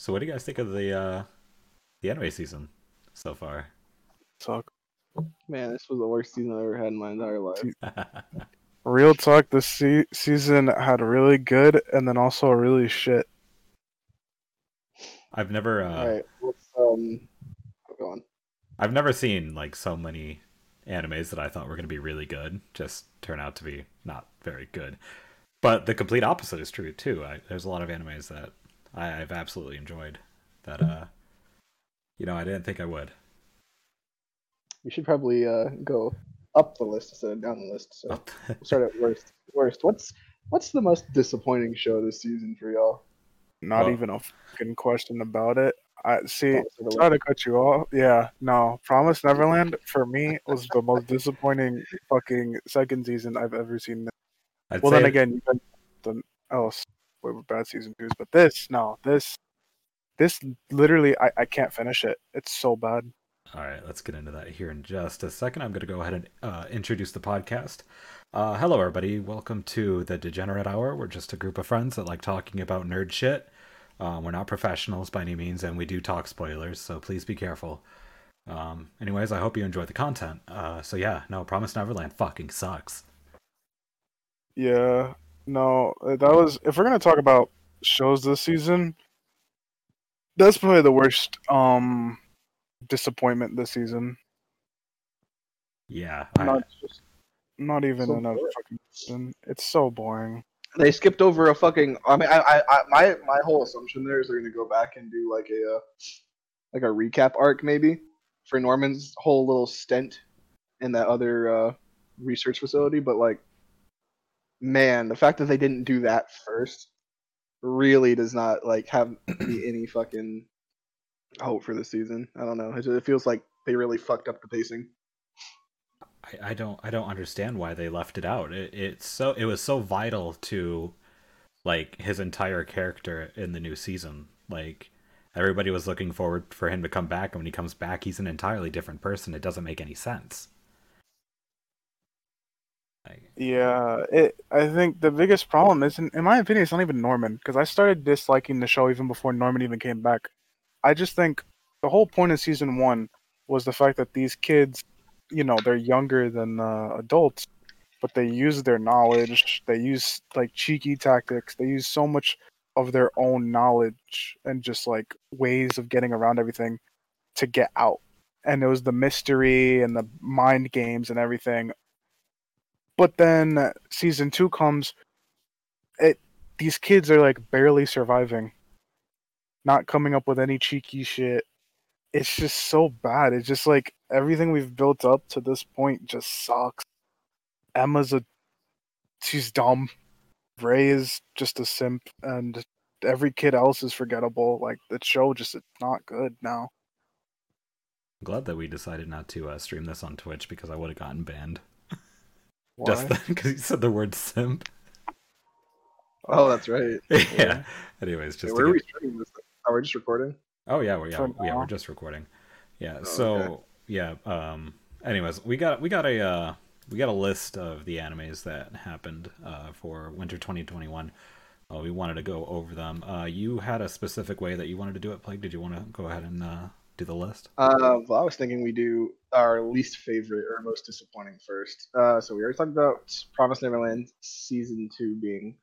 So, what do you guys think of the uh, the anime season so far? Talk. Man, this was the worst season I ever had in my entire life. Real talk. This se- season had really good and then also really shit. I've never, uh, All right, let's um, go on. I've never seen like so many animes that I thought were going to be really good just turn out to be not very good. But the complete opposite is true too. I, there's a lot of animes that I, I've absolutely enjoyed that, uh, you know, I didn't think I would. We should probably uh go up the list instead of down the list. So we'll start at worst. Worst. What's what's the most disappointing show this season for y'all? Not Well- even a fucking question about it. I see. Promise Neverland. Sorry to cut you off. Yeah, no. Promise Neverland for me was the most disappointing fucking second season I've ever seen. I'd Well, say then again, you got the else with bad season twos, but this no, this this literally I, I can't finish it. It's so bad. All right, let's get into that here in just a second. I'm going to go ahead and uh, introduce the podcast. Uh, hello, everybody. Welcome to the Degenerate Hour. We're just a group of friends that like talking about nerd shit. Uh, we're not professionals by any means, and we do talk spoilers, so please be careful. Um, anyways, I hope you enjoy the content. Uh, so yeah, no, Promise Neverland fucking sucks. Yeah, no, uh, that was if we're gonna talk about shows this season, that's probably the worst um disappointment this season. Yeah, I, Not just Not even So another boring. fucking season. It's so boring. they skipped over a fucking. I mean, I, I, I my my whole assumption there is they're gonna go back and do like a uh, like a recap arc maybe for Norman's whole little stint in that other uh, research facility, but like, man, the fact that they didn't do that first really does not like have me any fucking hope for the season. I don't know. It, just, it feels like they really fucked up the pacing. I, I don't I don't understand why they left it out. It, it's so it was so vital to like his entire character in the new season. Like everybody was looking forward for him to come back, and when he comes back, he's an entirely different person. It doesn't make any sense. Yeah, it. I think the biggest problem is, in, in my opinion, it's not even Norman because I started disliking the show even before Norman even came back. I just think the whole point of season one was the fact that these kids, you know, they're younger than uh, adults, but they use their knowledge. They use like cheeky tactics. They use so much of their own knowledge and just like ways of getting around everything to get out. And it was the mystery and the mind games and everything but then season two comes, it these kids are like barely surviving, not coming up with any cheeky shit. It's just so bad. It's just like everything we've built up to this point just sucks. Emma's a she's dumb. Ray is just a simp, and every kid else is forgettable. Like the show just is not good now. I'm glad that we decided not to uh, stream this on Twitch because I would have gotten banned Why? just because you said the word simp. Oh, that's right. yeah. Anyways, just to where are get- we this? Are we just recording? Oh yeah, we're yeah, For yeah, we're just recording. Yeah. Oh, so okay. yeah. Um. Anyways, we got we got a uh, we got a list of the animes that happened uh, for winter 2021. Uh, we wanted to go over them. Uh, you had a specific way that you wanted to do it, Plague. Did you want to go ahead and uh, do the list? Uh, well, I was thinking we do our least favorite or most disappointing first. Uh, so we already talked about Promise Neverland season two being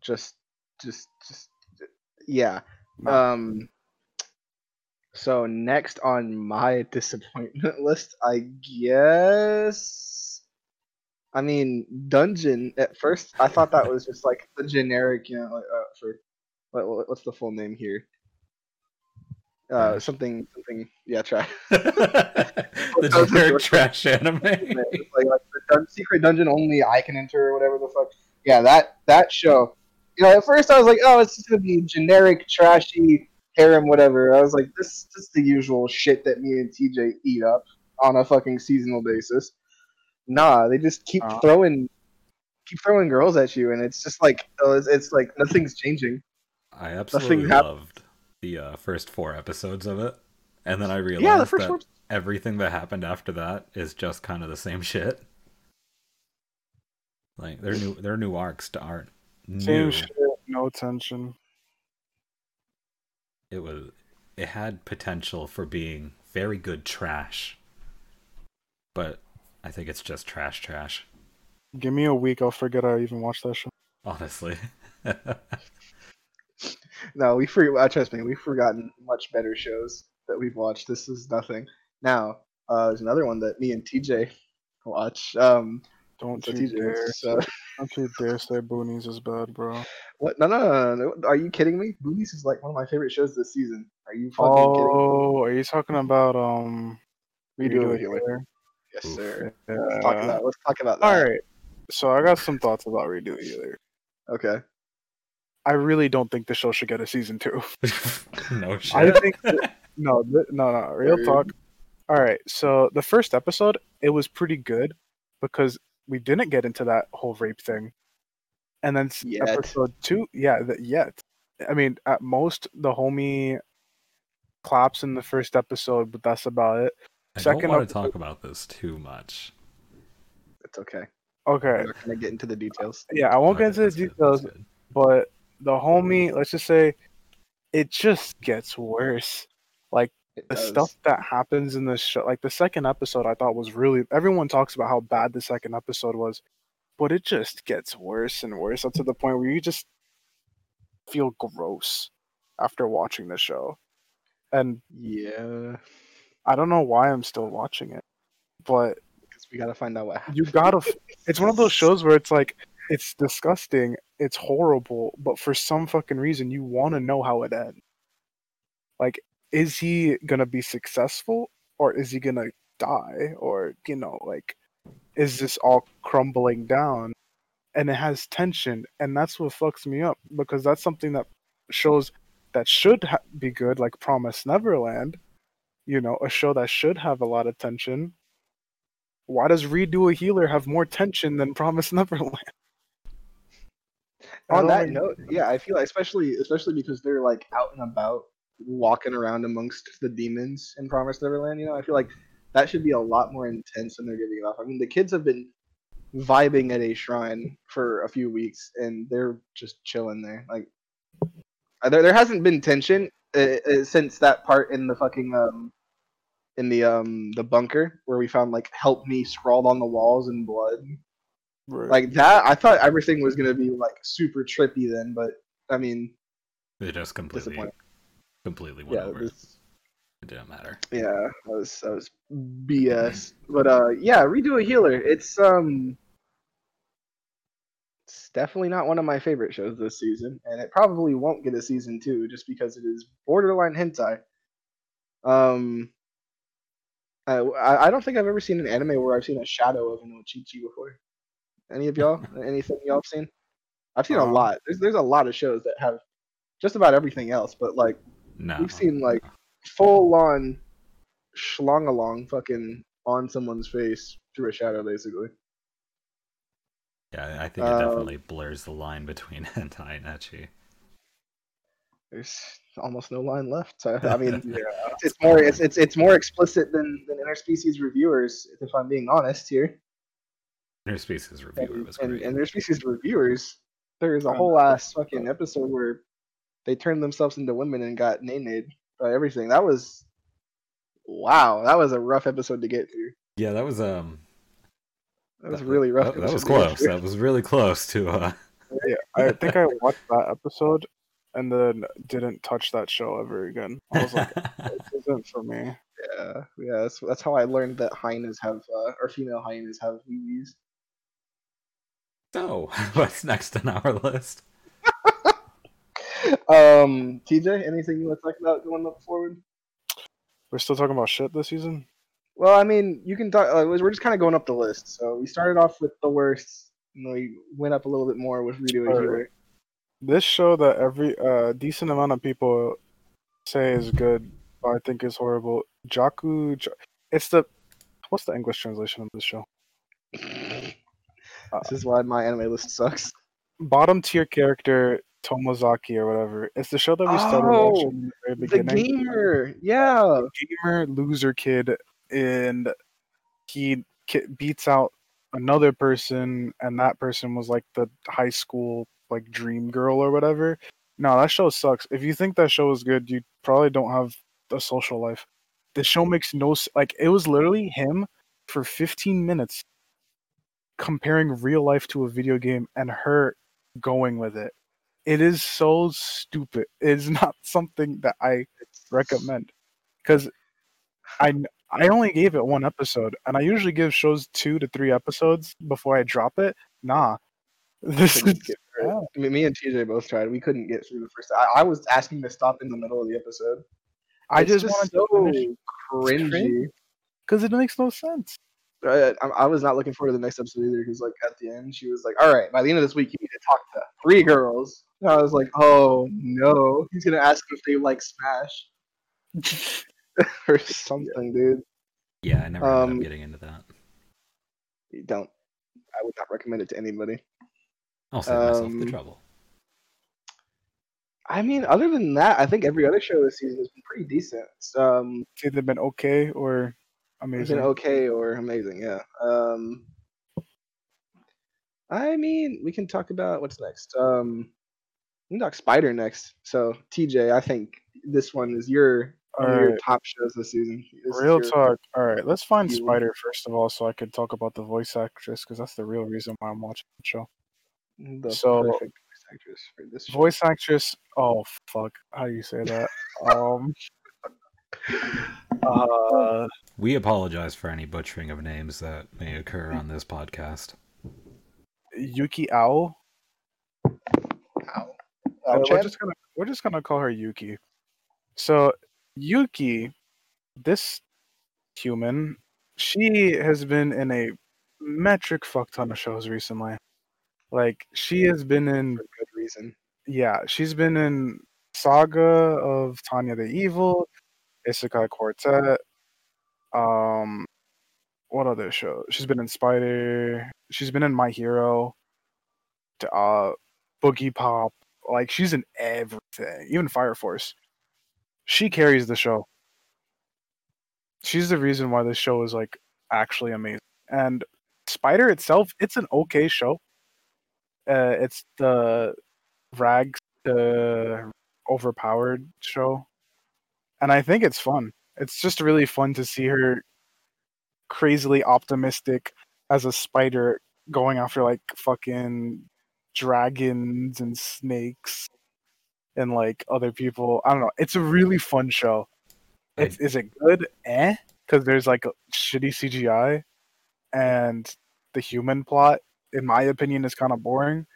just, just, just, yeah. Um. So next on my disappointment list, I guess. I mean, Dungeon. At first, I thought that was just like the generic, you know, like, uh, for what, what- what's the full name here? Uh, something, something. Yeah, try. the generic trash anime. like, like the dun- secret dungeon only I can enter or whatever the fuck. Yeah, that that show. You know, at first I was like, oh, it's just gonna be generic, trashy harem, whatever. I was like, this, this is the usual shit that me and TJ eat up on a fucking seasonal basis. Nah, they just keep Uh. throwing, keep throwing girls at you, and it's just like, oh, it's, it's like nothing's changing. I absolutely hap- loved the uh, first four episodes of it, and then I realized Yeah, that four- everything that happened after that is just kind of the same shit. Like their new their new arcs aren't Same new. shit, no tension. it was it had potential for being very good trash. But I think it's just trash trash, Give me a week, I'll forget I even watched that show. honestly. No, we for uh, trust me, we've forgotten much better shows that we've watched. This is nothing. Now, uh, there's another one that me and TJ watch. Um, Don't so you TJ, dare! it's, uh, Don't you dare say Boonies is bad, bro. what? No, no, no, no, no. Are you kidding me? Boobies is like one of my favorite shows this season. Are you fucking kidding? me? Oh, are you talking about um? Redo Redo It It Here? Yes, Oof. sir. Let's talk about. Let's talk about that. All right. So I got some thoughts about Redo It Healer. Okay. I really don't think the show should get a season two. no shit. I think no, no, no. Real Word. talk. All right. So the first episode, it was pretty good because we didn't get into that whole rape thing, and then Yet. episode two, yeah, that yet. I mean, at most the homie claps in the first episode, but that's about it. I second don't want episode- to talk about this too much. It's okay. Okay. We're not gonna get into the details. Yeah, I won't Okay, get into the that's good, details, good. but the homie, let's just say, it just gets worse. Like It the does. stuff that happens in the show, like the second episode, I thought was really. Everyone talks about how bad the second episode was, but it just gets worse and worse up to the point where you just feel gross after watching the show. And Yeah, I don't know why I'm still watching it, but because we gotta find out what happened. you gotta. It's one of those shows where it's like it's disgusting, it's horrible, but for some fucking reason you want to know how it ends. Like, is he gonna be successful or is he gonna die or you know like is this all crumbling down? And it has tension, and that's what fucks me up because that's something that shows that should ha- be good, like Promise Neverland. You know, a show that should have a lot of tension why does Redo a Healer have more tension than Promise Neverland? On that note, yeah, I feel like especially especially because they're like out and about, walking around amongst the demons in Promised Neverland. You know, I feel like that should be a lot more intense than they're giving it off. I mean, the kids have been vibing at a shrine for a few weeks, and they're just chilling there. Like, uh, there there hasn't been tension uh, uh, since that part in the fucking um in the um the bunker where we found like "Help me" scrawled on the walls in blood like that i thought everything was gonna be like super trippy then but i mean It just completely, completely went yeah over. this, It didn't matter. yeah that was that was bs but uh yeah redo a healer it's um it's definitely not one of my favorite shows this season and it probably won't get a season two just because it is borderline hentai um I, I I don't think I've ever seen an anime where I've seen a shadow of an Ochichi before. Any of y'all? Anything y'all have seen? I've seen a Um, lot. There's there's a lot of shows that have just about everything else, but like No. we've seen like full on schlong along fucking on someone's face through a shadow basically. Yeah, I think it Um, definitely blurs the line between hentai and ecchi. There's almost no line left. So, I mean, it's, it's more it's, it's it's more explicit than than interspecies reviewers, if I'm being honest here. Interspecies reviewer And, was and, great. and interspecies reviewers, there is a whole ass fucking episode where they turned themselves into women and got nay by everything. That was wow. That was a rough episode to get through. yeah, that was um That was really rough. That, that was episode to get close. That was really close to uh Yeah, I think I watched that episode and then didn't touch that show ever again. I was like, this isn't for me. Yeah, yeah. That's, that's how I learned that hyenas have, uh, or female hyenas have weebies. So, what's next on our list? Um, TJ, anything you want to talk about going up forward? We're still talking about shit this season. Well, I mean, you can talk. Uh, we're just kind of going up the list. So we started off with the worst. And we went up a little bit more with redo a Alright. healer. This show that every uh decent amount of people say is good, but I think is horrible. Jaku, J- it's the what's the English translation of this show? This is why my anime list sucks. Bottom tier character Tomozaki or whatever. It's the show that we started Oh, watching in the very beginning. The gamer, yeah. gamer loser kid and he beats out another person and that person was like the high school like dream girl or whatever No, that show sucks. If you think that show is good, you probably don't have a social life. The show makes no like it was literally him for 15 minutes comparing real life to a video game and her going with it. It is so stupid. It is not something that I recommend because I I only gave it one episode, and I usually give shows two to three episodes before I drop it. Nah, this is Couldn't get through it. I mean, me and TJ both tried. We couldn't get through the first. I, I was asking to stop in the middle of the episode. I It's just wanted so to finish cringy. because it makes no sense. I, I was not looking forward to the next episode either because, like, at the end, she was like, "All right, by the end of this week, you need to talk to three girls." And I was like, "Oh no, he's gonna ask if they like Smash or something, dude." Yeah, I never ended Um, up getting into that. You don't. I would not recommend it to anybody. I'll save myself the um, trouble. I mean, other than that, I think every other show this season has been pretty decent. Um, It's either been okay or It's amazing. okay or amazing, yeah. Um, I mean, we can talk about what's next. Um, we can talk Spider next. So, TJ, I think this one is your of your top shows this season. This Real talk. All right, let's find Spider first of all, so I could talk about the voice actress because that's the real reason why I'm watching the show. The So- voice actress for this show. Voice actress. Oh fuck, how do you say that? um. Uh, We apologize for any butchering of names that may occur on this podcast. Yuki Ao. Ow. Uh, Uh, we're Chad? just gonna we're just gonna call her Yuki. So Yuki, this human, she has been in a metric fuck ton of shows recently. Like she has been in for good reason. yeah, she's been in Saga of Tanya the Evil, Isekai Quartet. Um, what other show? She's been in Spider. She's been in My Hero. Uh, Boogiepop. Like she's in everything, even Fire Force. She carries the show. She's the reason why this show is like actually amazing. And Spider itself, it's an okay show. Uh, it's the rags to overpowered show, and I think it's fun. It's just really fun to see her crazily optimistic as a spider going after like fucking dragons and snakes and like other people. I don't know. It's a really fun show. It's, is it good? Eh? Because there's like shitty CGI, and the human plot, in my opinion, is kind of boring.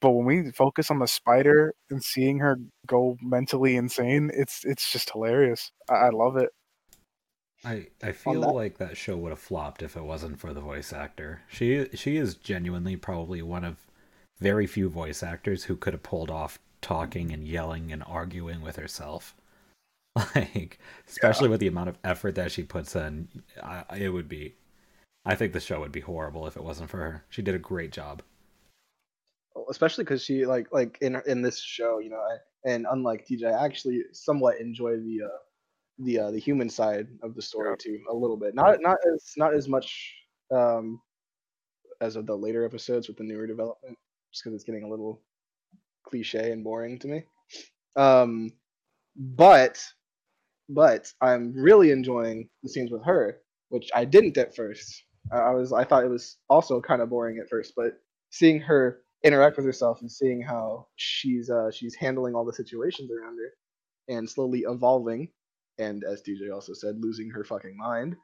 But when we focus on the spider and seeing her go mentally insane, it's it's just hilarious. I, I love it. I I feel that- like that show would have flopped if it wasn't for the voice actor. She she is genuinely probably one of very few voice actors who could have pulled off talking and yelling and arguing with herself. Like, especially with the amount of effort that she puts in, I, it would be. I think the show would be horrible if it wasn't for her. She did a great job. Especially because she like like in in this show, you know, I, and unlike TJ, I actually somewhat enjoy the uh, the uh, the human side of the story too a little bit. Not not as not as much um, as of the later episodes with the newer development, just because it's getting a little cliche and boring to me. Um, but but I'm really enjoying the scenes with her, which I didn't at first. I, I was I thought it was also kind of boring at first, but seeing her interact with herself and seeing how she's uh, she's handling all the situations around her and slowly evolving and as TJ also said losing her fucking mind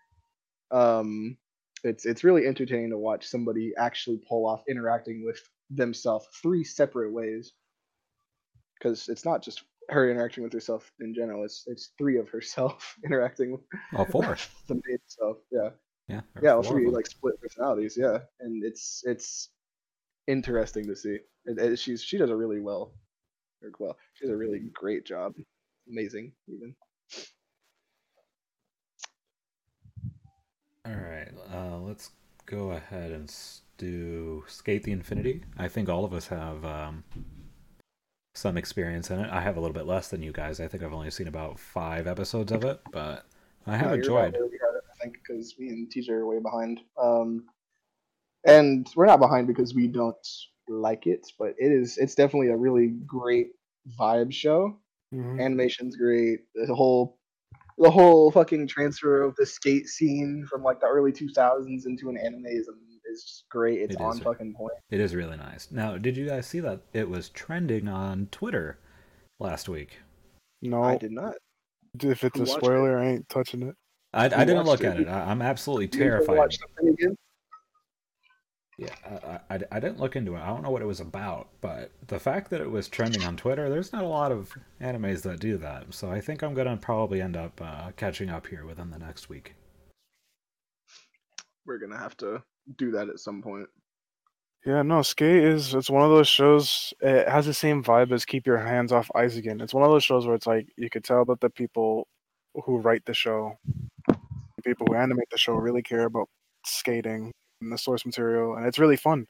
um it's it's really entertaining to watch somebody actually pull off interacting with themselves three separate ways because it's not just her interacting with herself in general it's it's three of herself interacting with Oh, four. the main self yeah Yeah. yeah, of three like split personalities. Yeah, and it's it's interesting to see. It, it- she's she does a really well, well, she does a really great job. Amazing, even. All right, uh, let's go ahead and do Skate the Infinity. I think all of us have um, some experience in it. I have a little bit less than you guys. I think I've only seen about five episodes of it, but I have about enjoyed. it, I think, because me and TJ are way behind. Um, and we're not behind because we don't like it, but it is it's definitely a really great vibe show. Mhm. Animation's great. The whole the whole fucking transfer of the skate scene from like the early 2000s into an anime is, is just great. It's It on is. fucking point. It is really nice. Now, did you guys see that it was trending on Twitter last week? No, I did not. if it's Who a watched spoiler, I ain't touching it. I, I didn't watched look at it? it. I, I'm absolutely You ever terrified. Watch something again? Yeah, I, I, I didn't look into it. I don't know what it was about, but the fact that it was trending on Twitter, there's not a lot of animes that do that. So I think I'm gonna probably end up uh, catching up here within the next week. We're gonna have to do that at some point. Yeah, no, Skate is it's one of those shows. It has the same vibe as Keep Your Hands Off Eizouken. It's one of those shows where it's like you could tell that the people who write the show, the people who animate the show, really care about skating and the source material, and it's really fun.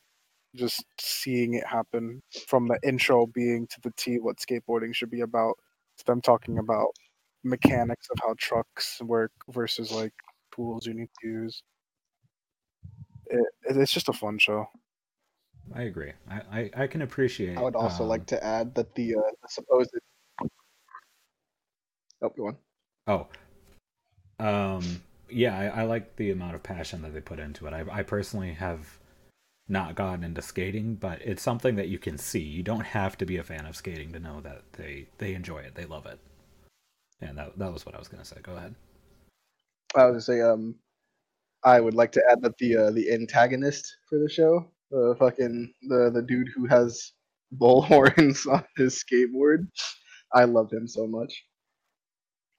Just seeing it happen from the intro being to the T what skateboarding should be about, to them talking about mechanics of how trucks work versus like tools you need to use. It, it- it's just a fun show. I agree. I, I, I can appreciate. I would also um, like to add that the, uh, the supposed. Oh, go on. Oh, um, yeah, I, I like the amount of passion that they put into it. I, I personally have not gotten into skating, but it's something that you can see. You don't have to be a fan of skating to know that they they enjoy it, they love it. And that that was what I was gonna say. Go ahead. I was gonna say, um, I would like to add that the uh, the antagonist for the show, the fucking the the dude who has bull horns on his skateboard, I love him so much.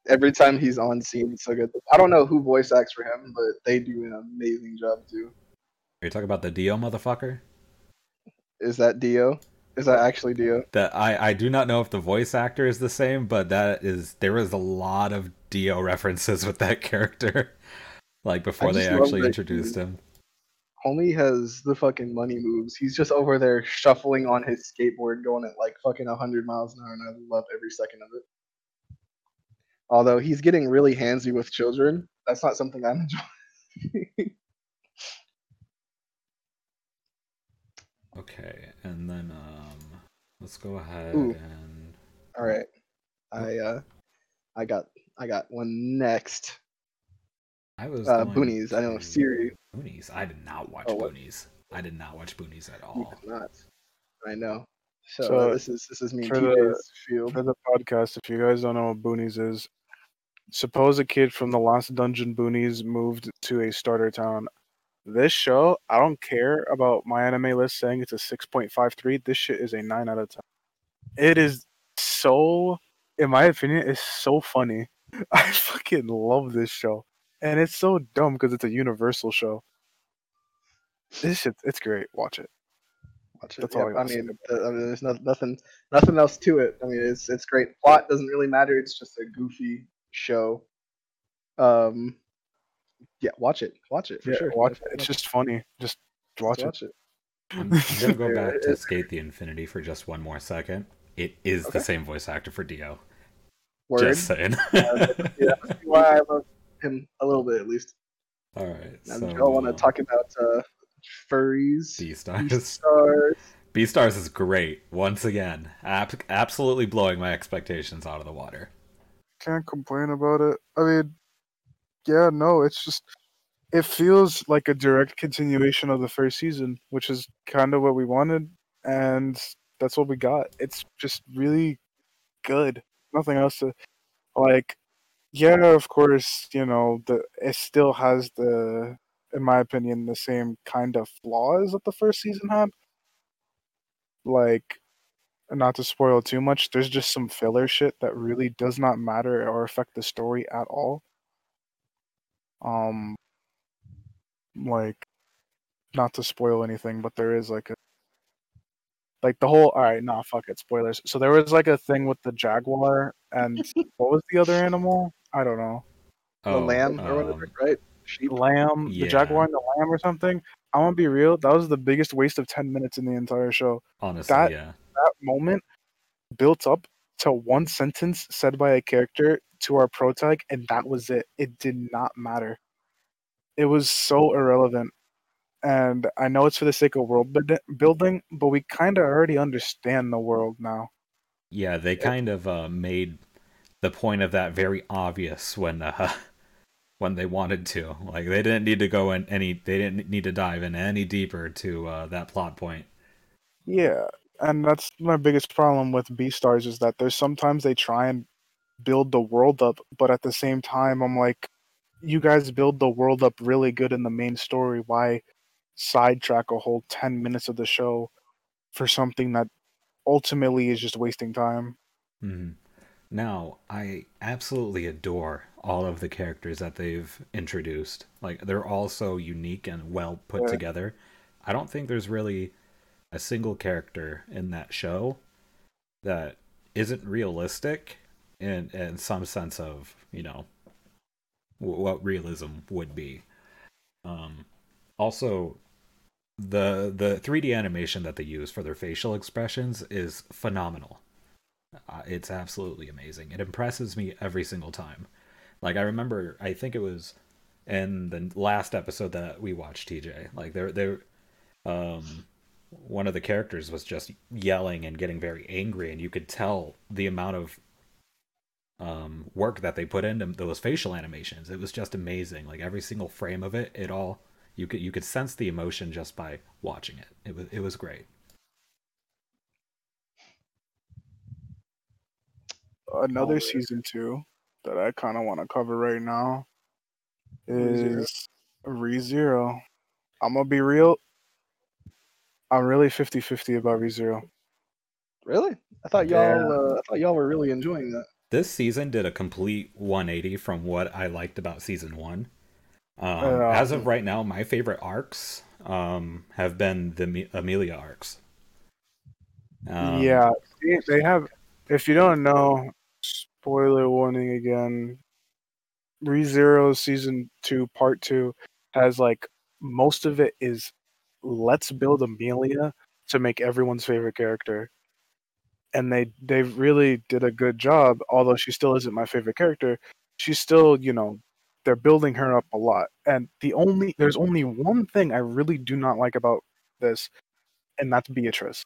Every time he's on scene, it's so good. I don't know who voice acts for him, but they do an amazing job too. Are you talking about the Dio motherfucker? Is that Dio? Is that actually Dio? That I I do not know if the voice actor is the same, but that is there was a lot of Dio references with that character, like before they actually introduced him. Homie has the fucking money moves. He's just over there shuffling on his skateboard, going at like fucking 100 miles an hour, and I love every second of it. Although he's getting really handsy with children, that's not something I'm enjoying. Okay, and then um, let's go ahead Ooh. and All right, I uh, I got I got one next. I was Uh, Boonies. I know Siri. Boonies. I did not watch Oh, what? Boonies. I did not watch Boonies at You all. did not. I know. So, So, this is this is me for the- field. For the podcast, if you guys don't know what Boonies is, suppose a kid from the last dungeon Boonies moved to a starter town. This show, I don't care about my anime list saying it's a 6.53. This shit is a 9 out of 10. It is so, in my opinion, it's so funny. I fucking love this show. And it's so dumb because it's a universal show. This shit, it's great. Watch it. Watch it. That's all Yep, I I mean, I mean, there's no, nothing nothing else to it. I mean, it's it's great. Plot doesn't really matter. It's just a goofy show. Um, yeah, watch it. Watch it for Yeah, sure. watch it. It's just funny. Just watch it. watch it. I'm, I'm gonna go back to Skate the Infinity for just one more second. It is Okay. the same voice actor for Dio. Word. Just saying. yeah, that's why I love him a little bit at least. all right. Now, So do y'all want to talk about uh, furries? B Beastars. stars. Beastars is great once again. Ab- absolutely blowing my expectations out of the water. can't complain about it. I mean, yeah, no, it's just it feels like a direct continuation of the first season, which is kind of what we wanted, and that's what we got. It's just really good. Nothing else to like. Yeah, of course, you know the it still has the, in my opinion, the same kind of flaws that the first season had. Like, not to spoil too much, there's just some filler shit that really does not matter or affect the story at all. Um, like, not to spoil anything, but there is like a, like the whole. All right, nah, fuck it, spoilers. So there was like a thing with the jaguar and what was the other animal? I don't know. The Oh, lamb or um, whatever, right? Sheep. Lamb, Yeah. the jaguar and the lamb or something. I'm gonna be real. That was the biggest waste of ten minutes in the entire show. Honestly, that- yeah. that moment built up to one sentence said by a character to our protag, and that was it. It did not matter. It was so irrelevant. and I know it's for the sake of world building, but we kind of already understand the world now. Yeah, they kind of uh, made the point of that very obvious when uh, when they wanted to. Like they didn't need to go in any, they didn't need to dive in any deeper to uh, that plot point. Yeah, and that's my biggest problem with Beastars is that there's sometimes they try and build the world up, but at the same time, I'm like, you guys build the world up really good in the main story. Why sidetrack a whole 10 minutes of the show for something that ultimately is just wasting time? Mm-hmm. Now, I absolutely adore all of the characters that they've introduced. Like, they're all so unique and well put yeah. together. I don't think there's really a single character in that show that isn't realistic in in some sense of you know w- what realism would be. Um, also, the the 3D animation that they use for their facial expressions is phenomenal. Uh, it's absolutely amazing. It impresses me every single time. Like I remember, I think it was in the last episode that we watched, TJ. Like they're they're um one of the characters was just yelling and getting very angry, and you could tell the amount of um, work that they put into those facial animations. It was just amazing. Like every single frame of it, it all you could you could sense the emotion just by watching it. It was it was great. Another oh, season two that I kind of want to cover right now is ReZero. I'm gonna be real. I'm really 50-50 about ReZero. Really? I thought y'all yeah. uh, I thought y'all were really enjoying that. This season did a complete 180 from what I liked about season 1. Um, uh, as of right now, my favorite arcs um, have been the Amelia arcs. Um, yeah, they have. If you don't know, spoiler warning again. ReZero season two, part two, has like most of it is let's build Amelia to make everyone's favorite character. And they they really did a good job, although she still isn't my favorite character. She's still, you know, they're building her up a lot. And the only there's only one thing I really do not like about this, and that's Beatrice.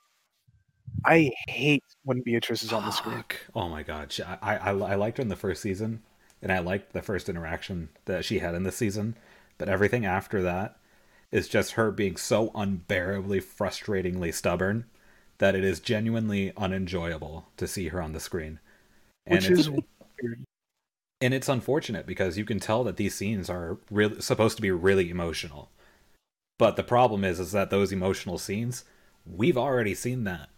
I hate when Beatrice is on the screen. Oh my god, I, I I liked her in the first season, and I liked the first interaction that she had in this season. But everything after that, is just her being so unbearably frustratingly stubborn that it is genuinely unenjoyable to see her on the screen. And Which it's, is weird. And it's unfortunate because you can tell that these scenes are really supposed to be really emotional. But the problem is is that those emotional scenes, we've already seen that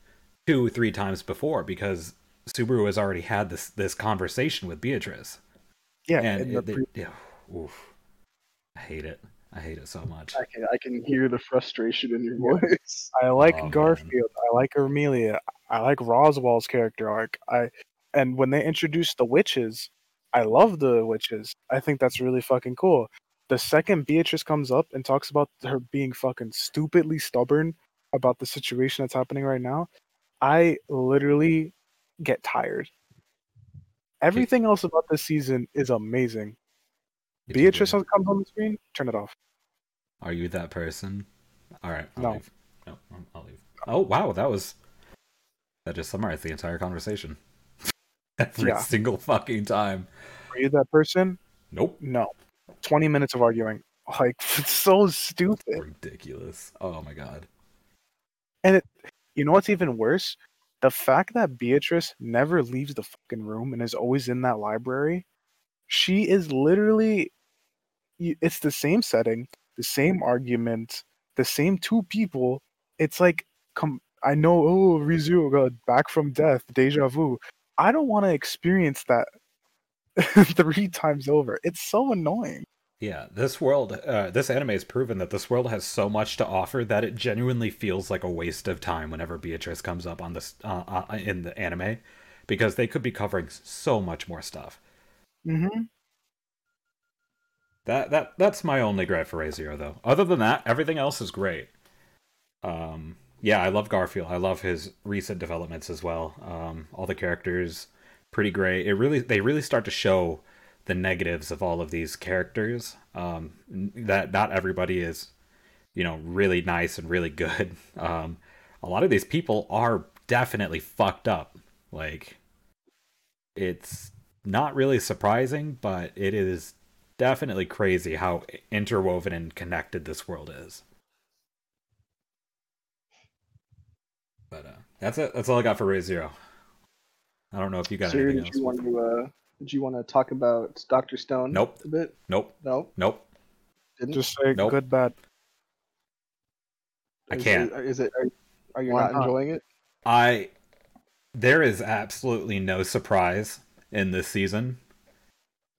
two, three times before because Subaru has already had this this conversation with Beatrice. Yeah, and it, pre- it, yeah, oof, I hate it. I hate it so much. I can I can hear the frustration in your voice. I like oh, Garfield. Man. I like Amelia. I like Roswell's character arc. I and when they introduced the witches, I love the witches. I think that's really fucking cool. The second Beatrice comes up and talks about her being fucking stupidly stubborn about the situation that's happening right now, I literally get tired. Everything else about this season is amazing. Beatrice comes on the screen, turn it off. Are you that person? All right. I'll no. Leave. No, I'll leave. Oh wow, that was that just summarized the entire conversation. Every yeah. single fucking time. Are you that person? Nope. No. Twenty minutes of arguing. Like it's so stupid. Ridiculous. Oh my god. And it, you know what's even worse? The fact that Beatrice never leaves the fucking room and is always in that library. She is literally it's the same setting, the same argument, the same two people. It's like, come, I know, oh, Rizu oh got back from death, deja vu. I don't want to experience that three times over. It's so annoying. Yeah, this world, uh, this anime has proven that this world has so much to offer that it genuinely feels like a waste of time whenever Beatrice comes up on this uh, uh, in the anime, because they could be covering so much more stuff. Mm-hmm. That that that's my only gripe for ReZero though. Other than that, everything else is great. Um, yeah, I love Garfield. I love his recent developments as well. Um, all the characters, pretty great. It really they really start to show the negatives of all of these characters. Um, that not everybody is you know, really nice and really good. Um, a lot of these people are definitely fucked up. Like, it's not really surprising, but it is definitely crazy how interwoven and connected this world is. But uh, that's it. That's all I got for ReZero. I don't know if you got anything else. you want to uh, did you want to talk about Doctor Stone? Nope. A bit. Nope. No. Nope. Didn't. Just say Nope. good, bad. I Is can't. It, is it? Are, are you Why not not? enjoying it? I there is absolutely no surprise in this season.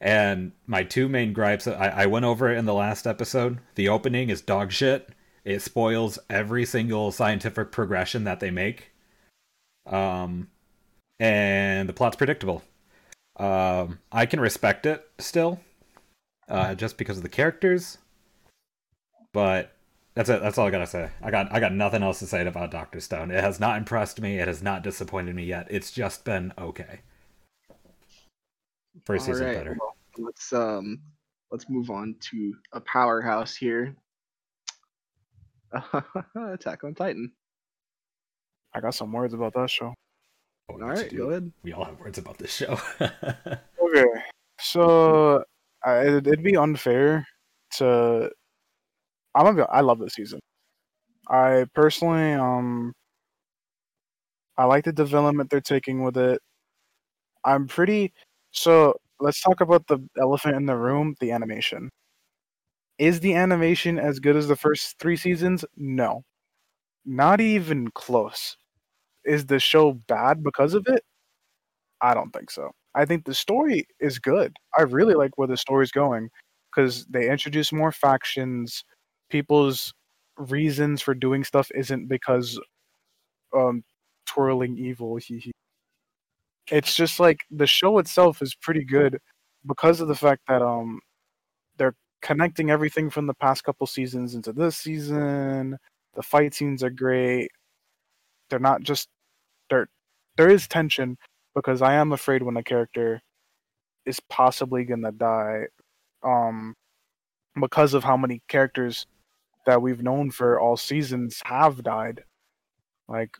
And my two main gripes I, I went over it in the last episode. The opening is dog shit. It spoils every single scientific progression that they make. Um and the plot's predictable. Um I can respect it still. Uh just because of the characters. But that's it. That's all I gotta say. I got I got nothing else to say about Doctor Stone. It has not impressed me. It has not disappointed me yet. It's just been okay. First All season right, better. well, let's um let's move on to a powerhouse here. Attack on Titan. I got some words about that show. Oh, All right, go ahead. We all have words about this show. Okay, so I, it'd, it'd be unfair to. I'm gonna be, I love this season. I personally, um, I like the development they're taking with it. I'm pretty. So let's talk about the elephant in the room: the animation. Is the animation as good as the first three seasons? No, not even close. Is the show bad because of it? I don't think so. I think the story is good. I really like where the story's going because they introduce more factions. People's reasons for doing stuff isn't because um twirling evil. It's just like the show itself is pretty good because of the fact that um they're connecting everything from the past couple seasons into this season. The fight scenes are great. They're not just there there is tension because I am afraid when a character is possibly gonna die, um, because of how many characters that we've known for all seasons have died. Like,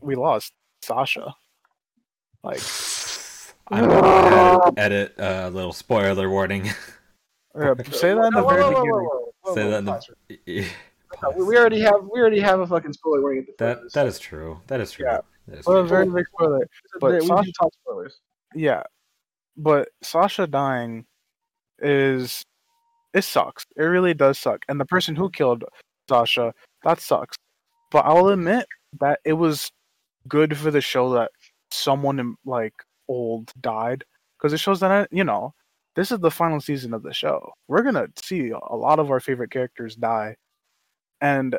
we lost Sasha. Like, I'm gonna edit, edit a little spoiler warning. yeah, say that in the very whoa, whoa, beginning. whoa, whoa, Say that in the- we already have we already have a fucking spoiler warning at the front that this. that is true. That is true. Yeah. That is Well, a very big spoiler. but we Sasha- talk spoilers. Yeah, but Sasha dying is it sucks. It really does suck. And the person who killed Sasha, that sucks. But I'll admit that it was good for the show that someone like old died because it shows that uh, you know this is the final season of the show. We're gonna see a lot of our favorite characters die, and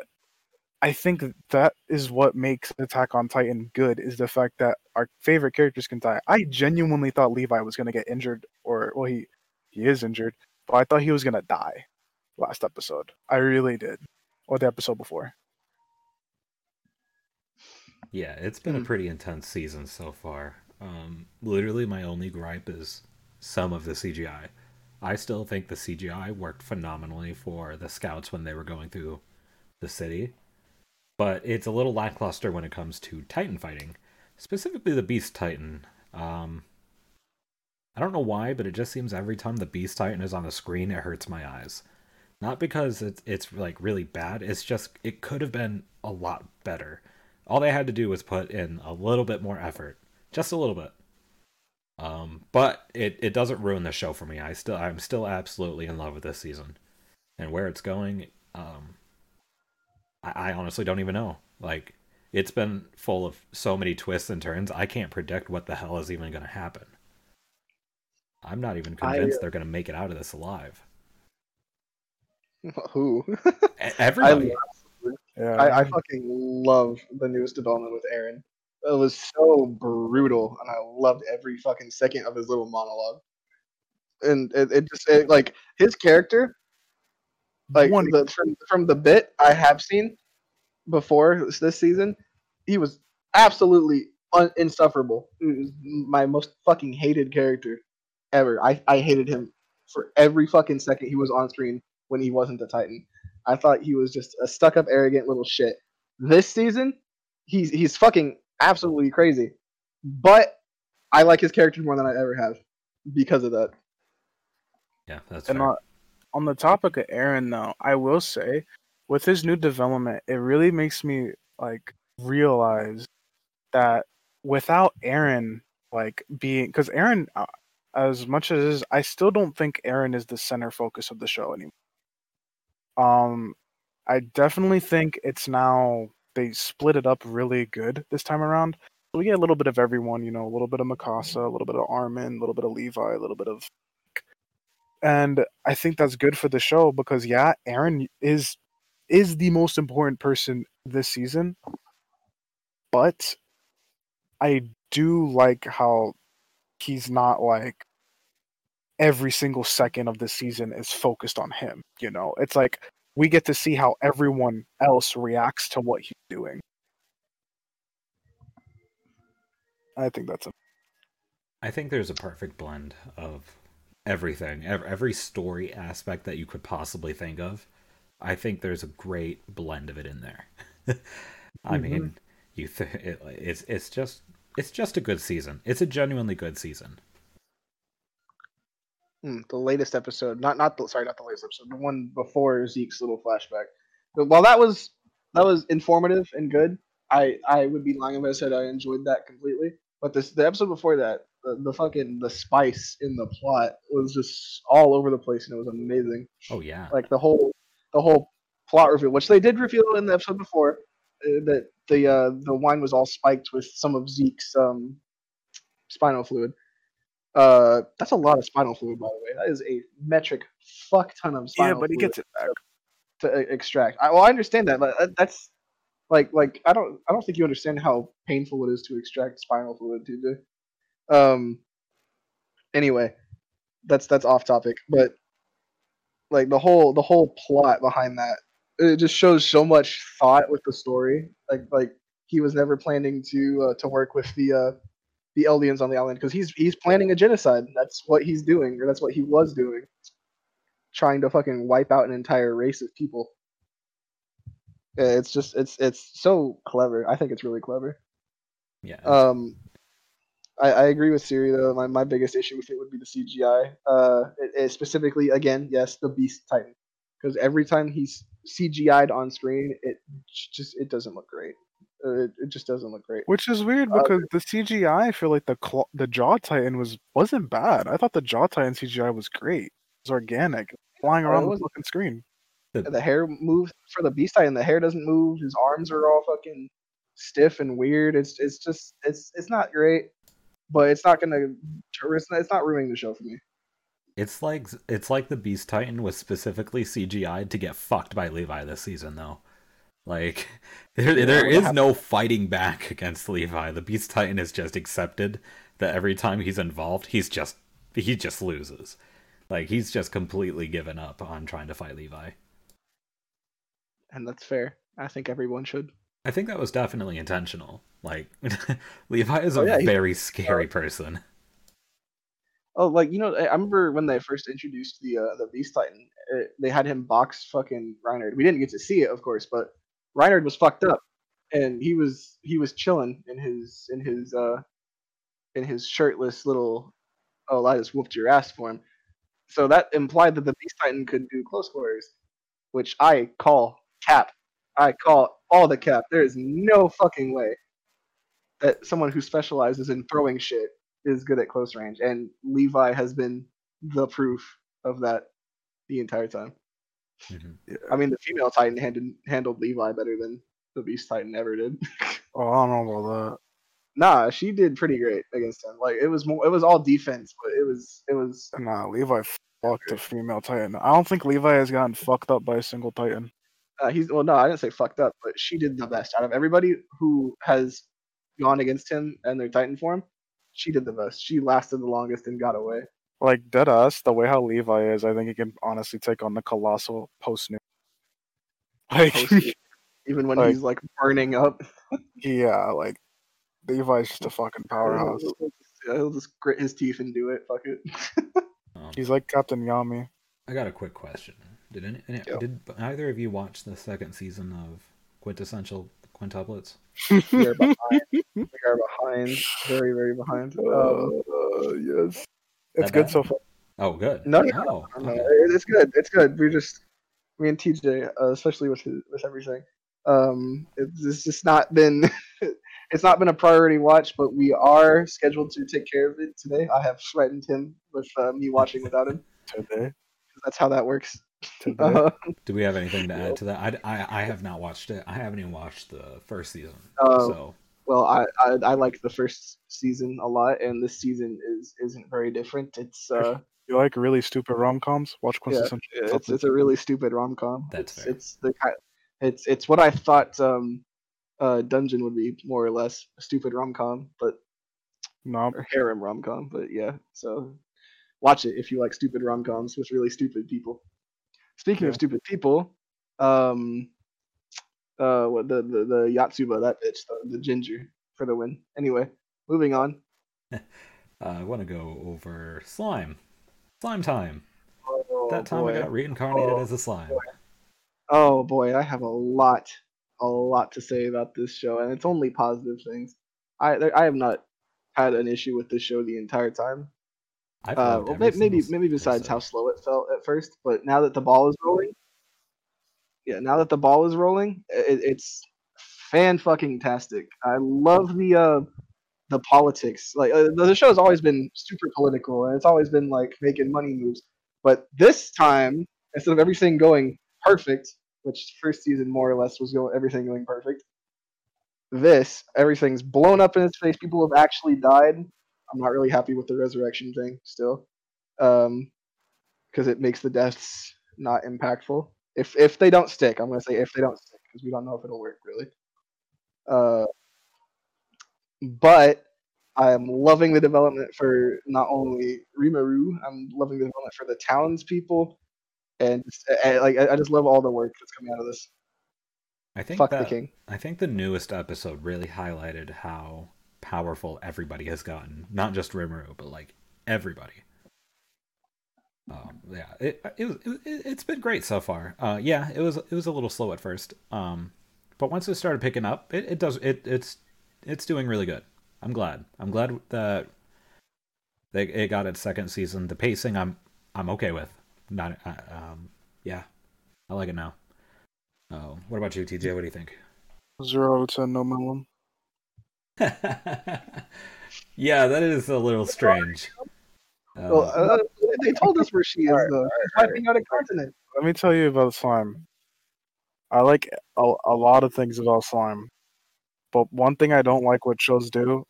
I think that is what makes Attack on Titan good is the fact that our favorite characters can die. I genuinely thought Levi was gonna get injured, or well, he he is injured, but I thought he was gonna die last episode. I really did, or the episode before. Yeah, it's been a Hmm. pretty intense season so far. Um, literally, my only gripe is some of the CGI. I still think the CGI worked phenomenally for the scouts when they were going through the city, but it's a little lackluster when it comes to Titan fighting, specifically the Beast Titan. Um, I don't know why, but it just seems every time the Beast Titan is on the screen, it hurts my eyes. Not because it's it's like really bad. It's just it could have been a lot better. All they had to do was put in a little bit more effort, just a little bit. Um, but it, it doesn't ruin the show for me. I still I'm still absolutely in love with this season, and where it's going. Um, I, I honestly don't even know. Like it's been full of so many twists and turns. I can't predict what the hell is even going to happen. I'm not even convinced uh, they're going to make it out of this alive. Who? Everybody. Yeah, I, I fucking love the newest development with Eren. It was so brutal, and I loved every fucking second of his little monologue. And it, it just it, like his character, like One- the, from from the bit I have seen before this, this season, he was absolutely un- insufferable. He was my most fucking hated character ever. I I hated him for every fucking second he was on screen when he wasn't the Titan. I thought he was just a stuck up, arrogant little shit. This season, he's he's fucking absolutely crazy. But I like his character more than I ever have because of that. Yeah, that's And fair. uh, on the topic of Eren, though, I will say, with his new development, it really makes me like realize that without Eren, like being, because Eren, uh, as much as is, I still don't think Eren is the center focus of the show anymore. Um, I definitely think it's now they split it up really good this time around. We get a little bit of everyone, you know, a little bit of Mikasa, a little bit of Armin, a little bit of Levi, a little bit of and I think that's good for the show because yeah, Eren is is the most important person this season. But I do like how he's not like every single second of the season is focused on him, you know. It's like we get to see how everyone else reacts to what he's doing. I think that's a I think there's a perfect blend of everything, ev- every story aspect that you could possibly think of. I think there's a great blend of it in there. I Mhm. mean, you th- it, it's it's just it's just a good season. It's a genuinely good season. Hmm, the latest episode, not not the sorry, not the latest episode, the one before Zeke's little flashback. But while that was that was informative and good, I I would be lying if I said I enjoyed that completely. But this the episode before that, the, the fucking the spice in the plot was just all over the place and it was amazing. Oh yeah, Like the whole the whole plot reveal, which they did reveal in the episode before, uh, that the uh, the wine was all spiked with some of Zeke's um, spinal fluid. Uh, that's a lot of spinal fluid, by the way. That is a metric fuck ton of spinal fluid. Yeah, but he gets it back. to e- extract. I, well, I understand that, but that's like like I don't I don't think you understand how painful it is to extract spinal fluid, TJ. Um. Anyway, that's that's off topic, but like the whole the whole plot behind that it just shows so much thought with the story. Like like he was never planning to uh, to work with the uh, the Eldians on the island because he's he's planning a genocide. That's what he's doing, or that's what he was doing, trying to fucking wipe out an entire race of people. Yeah, It's just it's it's so clever. I think it's really clever. yeah. Um, I, I agree with Siri though. My, my biggest issue with it would be the CGI. Uh, it, it specifically again, yes, the Beast Titan, because every time he's CGI'd on screen, it just it doesn't look great. Uh, it, it just doesn't look great. Which is weird Uh, because the CGI, I feel like the claw, the Jaw Titan was wasn't bad. I thought the Jaw Titan CGI was great. It was organic, flying Oh, it around the wasn't- fucking screen. The hair moves for the Beast Titan. The hair doesn't move. His arms are all fucking stiff and weird. It's it's just it's it's not great, but it's not gonna it's not, it's not ruining the show for me. It's like it's like the Beast Titan was specifically CGI'd to get fucked by Levi this season, though. Like there, Yeah, there what is happened- no fighting back against Levi. The Beast Titan is just accepted that every time he's involved, he's just he just loses. Like he's just completely given up on trying to fight Levi. And that's fair. I think everyone should. I think that was definitely intentional. Like Levi is Oh, a yeah, very scary person. Oh, like you know, I remember when they first introduced the uh, the Beast Titan, uh they had him box fucking Reiner. We didn't get to see it, of course, but Reiner was fucked up, and he was he was chilling in his in his uh in his shirtless little oh I just whooped your ass for him. So that implied that the Beast Titan could do close quarters, which I call cap. I call all the cap. There is no fucking way that someone who specializes in throwing shit is good at close range, and Levi has been the proof of that the entire time. Mhm. I mean, the female Titan handled, handled Levi better than the Beast Titan ever did. Oh, I don't know about that. nah, she did pretty great against him. Like it was more, it was all defense, but it was, it was. Nah, Levi fucked a female Titan. I don't think Levi has gotten fucked up by a single Titan. Uh, he's well, no, I didn't say fucked up, but she did the best out of everybody who has gone against him and their Titan form. She did the best. She lasted the longest and got away. Like dead ass, the way how Levi is, I think he can honestly take on the colossal post new. Like, Even when Like- he's like burning up, yeah, like Levi's just a fucking powerhouse. He'll just, he'll just grit his teeth and do it. Fuck it. Um, He's like Captain Yami. I got a quick question. Did any, any- Yeah. did either of you watch the second season of Quintessential Quintuplets? We are behind. we are behind. Very, very behind. Um, Uh, yes, it's good bad? so far. Oh, good. No, no, Oh, no, okay. it's good. It's good. We're just me and TJ, uh, especially with his, with everything. Um, it's, it's just not been it's not been a priority watch, but we are scheduled to take care of it today. I have threatened him with uh, me watching without him. Today, 'cause That's how that works. Today. Uh, Do we have anything to add to that? I, I, I have not watched it. I haven't even watched the first season. Oh. so well, I, I I like the first season a lot, and this season is isn't very different. It's uh you like really stupid rom coms? Watch yeah, Quintessential. it's it's a really stupid rom com. That's it's, fair. it's the it's it's what I thought um uh Dungeon would be more or less a stupid rom com, but no, or harem rom com, but yeah. So watch it if you like stupid rom coms with really stupid people. Speaking of stupid people, um uh what the the, the Yotsuba that bitch the, the ginger for the win. Anyway, moving on. uh, I want to go over slime. Slime time. Oh, that time boy. I got reincarnated Oh, as a slime. Oh boy, I have a lot, a lot to say about this show, and it's only positive things. I I have not had an issue with this show the entire time. Uh, well, maybe maybe besides episode. how slow it felt at first, but now that the ball is rolling, yeah, now that the ball is rolling, it, it's fan fucking tastic. I love the uh the politics. Like uh, the the show has always been super political, and it's always been like making money moves. But this time, instead of everything going perfect, which first season more or less was going everything going perfect, this everything's blown up in its face. People have actually died. I'm not really happy with the resurrection thing still, um, because it makes the deaths not impactful. If if they don't stick, I'm gonna say if they don't stick because we don't know if it'll work really. Uh, but I am loving the development for not only Rimuru, I'm loving the development for the townspeople, and uh, like I I just love all the work that's coming out of this. I think Fuck that, the king. I think the newest episode really highlighted how powerful everybody has gotten. Not just Rimuru, but like everybody. Um, yeah, it it it, it's been great so far. Uh, yeah, it was it was a little slow at first. Um, but once it started picking up, it, it does it it's it's doing really good. I'm glad. I'm glad that they it got its second season. The pacing, I'm I'm okay with. Not uh, um, yeah, I like it now. Oh, what about you, TJ? What do you think? zero to no minimum. yeah, that is a little strange. Uh, Well, uh, they told us where she is though. She's wiping out a continent. Let me tell you about slime. I like a, a lot of things about slime, but one thing I don't like what shows do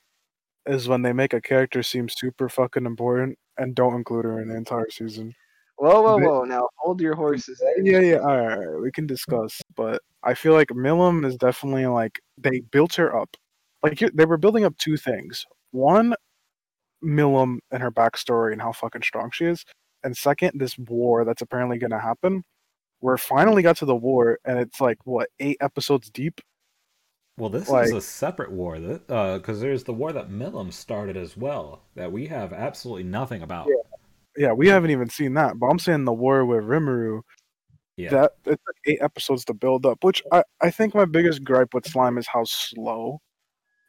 is when they make a character seem super fucking important and don't include her in the entire season. Whoa, whoa, They- whoa! Now hold your horses. eh? Yeah, yeah, all right, all right, we can discuss. But I feel like Milim is definitely like they built her up. Like they were building up two things. One, Milim and her backstory and how fucking strong she is, and second, this war that's apparently going to happen. We're finally got to the war, and it's like what eight episodes deep. well, this is a separate war, that uh, because there's the war that Milim started as well, that we have absolutely nothing about. Yeah, we haven't even seen that. But I'm saying the war with Rimuru. Yeah. That it took eight episodes to build up, which I, I think my biggest gripe with slime is how slow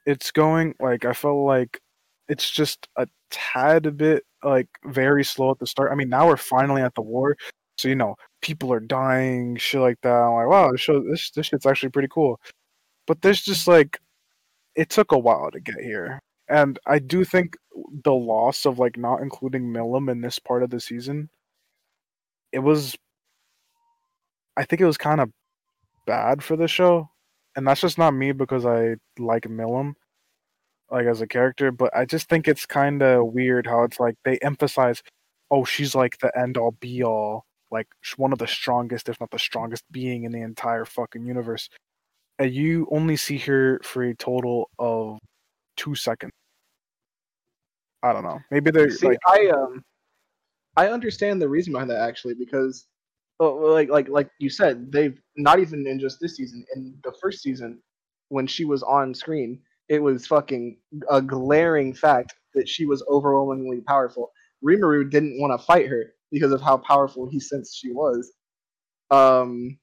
it's going. Like I felt like it's just a tad bit like very slow at the start. I mean, now we're finally at the war, so you know people are dying, shit like that. I'm like, wow, this show this this shit's actually pretty cool. But there's just like it took a while to get here. And I do think the loss of like not including Milim in this part of the season, it was I think it was kind of bad for the show. And that's just not me because I like Milim like as a character, but I just think it's kind of weird how it's like they emphasize oh, she's like the end all be all, like one of the strongest if not the strongest being in the entire fucking universe. And you only see her for a total of 2 seconds. I don't know. Maybe they're See, like I um, I understand the reason behind that actually because, well, like like like you said, they've not even in just this season. In the first season, when she was on screen, it was fucking a glaring fact that she was overwhelmingly powerful. Rimuru didn't want to fight her because of how powerful he sensed she was. Um,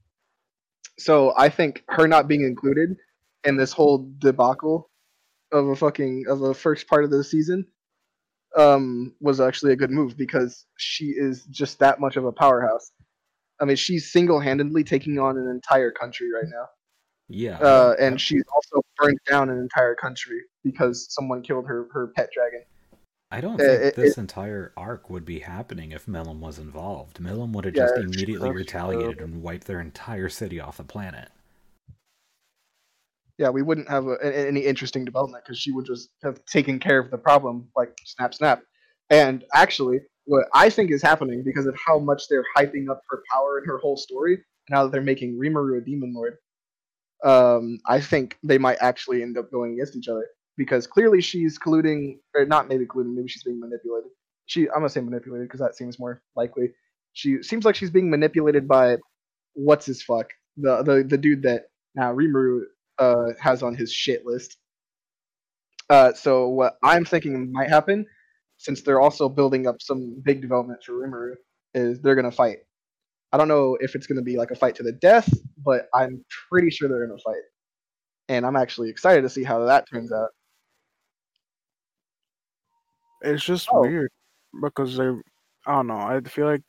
so I think her not being included in this whole debacle of a fucking of a first part of the season um was actually a good move because she is just that much of a powerhouse. I mean, she's single-handedly taking on an entire country right now. Yeah. Uh, and she's also burned down an entire country because someone killed her her pet dragon. I don't Uh, think it- this entire arc would be happening if Milim was involved. Milim would have Yeah, just immediately retaliated and wiped their entire city off the planet. Yeah, we wouldn't have a- any interesting development because she would just have taken care of the problem like snap snap. And actually, what I think is happening because of how much they're hyping up her power and her whole story, now that they're making Rimuru a demon lord, um, I think they might actually end up going against each other because clearly she's colluding, or not maybe colluding, maybe she's being manipulated. She, I'm gonna say manipulated because that seems more likely. She seems like she's being manipulated by what's his fuck the the the dude that now Rimuru uh, has on his shit list. Uh, so what I'm thinking might happen, since they're also building up some big development for Rimuru, is they're gonna fight. I don't know if it's gonna be like a fight to the death, but I'm pretty sure they're gonna fight, and I'm actually excited to see how that turns out. It's just Oh. weird because they, I don't know. I feel like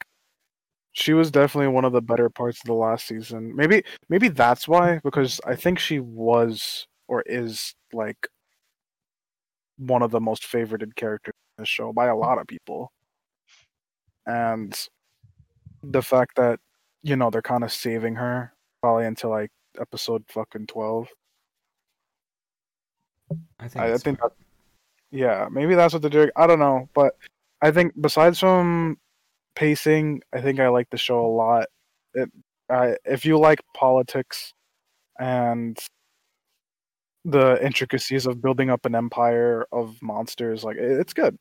she was definitely one of the better parts of the last season. Maybe, maybe that's why because I think she was or is like one of the most favorited characters the show by a lot of people, and the fact that you know they're kind of saving her probably until like episode fucking twelve. I think. I, I think that, yeah, maybe that's what they're doing. I don't know, but I think besides from pacing, I think I like the show a lot. It, I, if you like politics and the intricacies of building up an empire of monsters, like it, it's good.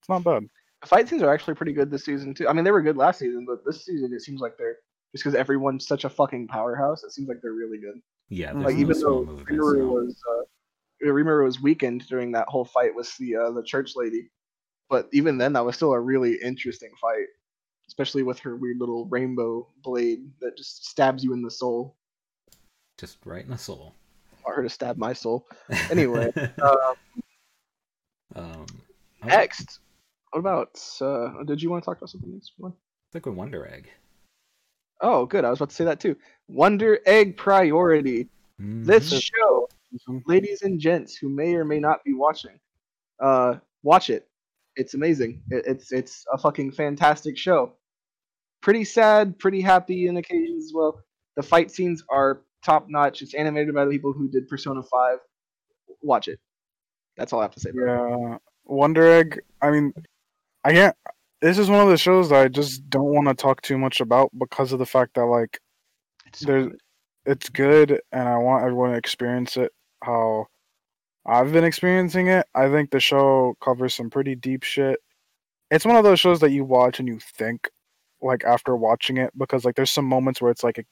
It's not bad. The fight scenes are actually pretty good this season too. I mean, they were good last season, but this season it seems like they're just because everyone's such a fucking powerhouse. It seems like they're really good. Yeah. like, no even though movements, Rimuru no. was uh, Rimuru was weakened during that whole fight with the uh, the church lady, but even then that was still a really interesting fight, especially with her weird little rainbow blade that just stabs you in the soul. just right in the soul. I want her to stab my soul. Anyway, uh, um, next, what about? Uh, did you want to talk about something next? One? think with Wonder Egg. Oh, good. I was about to say that too. Wonder Egg priority. This Mhm. show ladies and gents who may or may not be watching, uh, watch it. It's amazing. It, it's it's a fucking fantastic show. Pretty sad, pretty happy in occasions as well. The fight scenes are top notch. It's animated by the people who did Persona Five. Watch it. That's all I have to say. Yeah, Wonder Egg. I mean, I can't. This is one of the shows that I just don't want to talk too much about because of the fact that like It's there's good. it's good and I want everyone to experience it how I've been experiencing it. I think the show covers some pretty deep shit. It's one of those shows that you watch and you think like after watching it because like there's some moments where it's like a,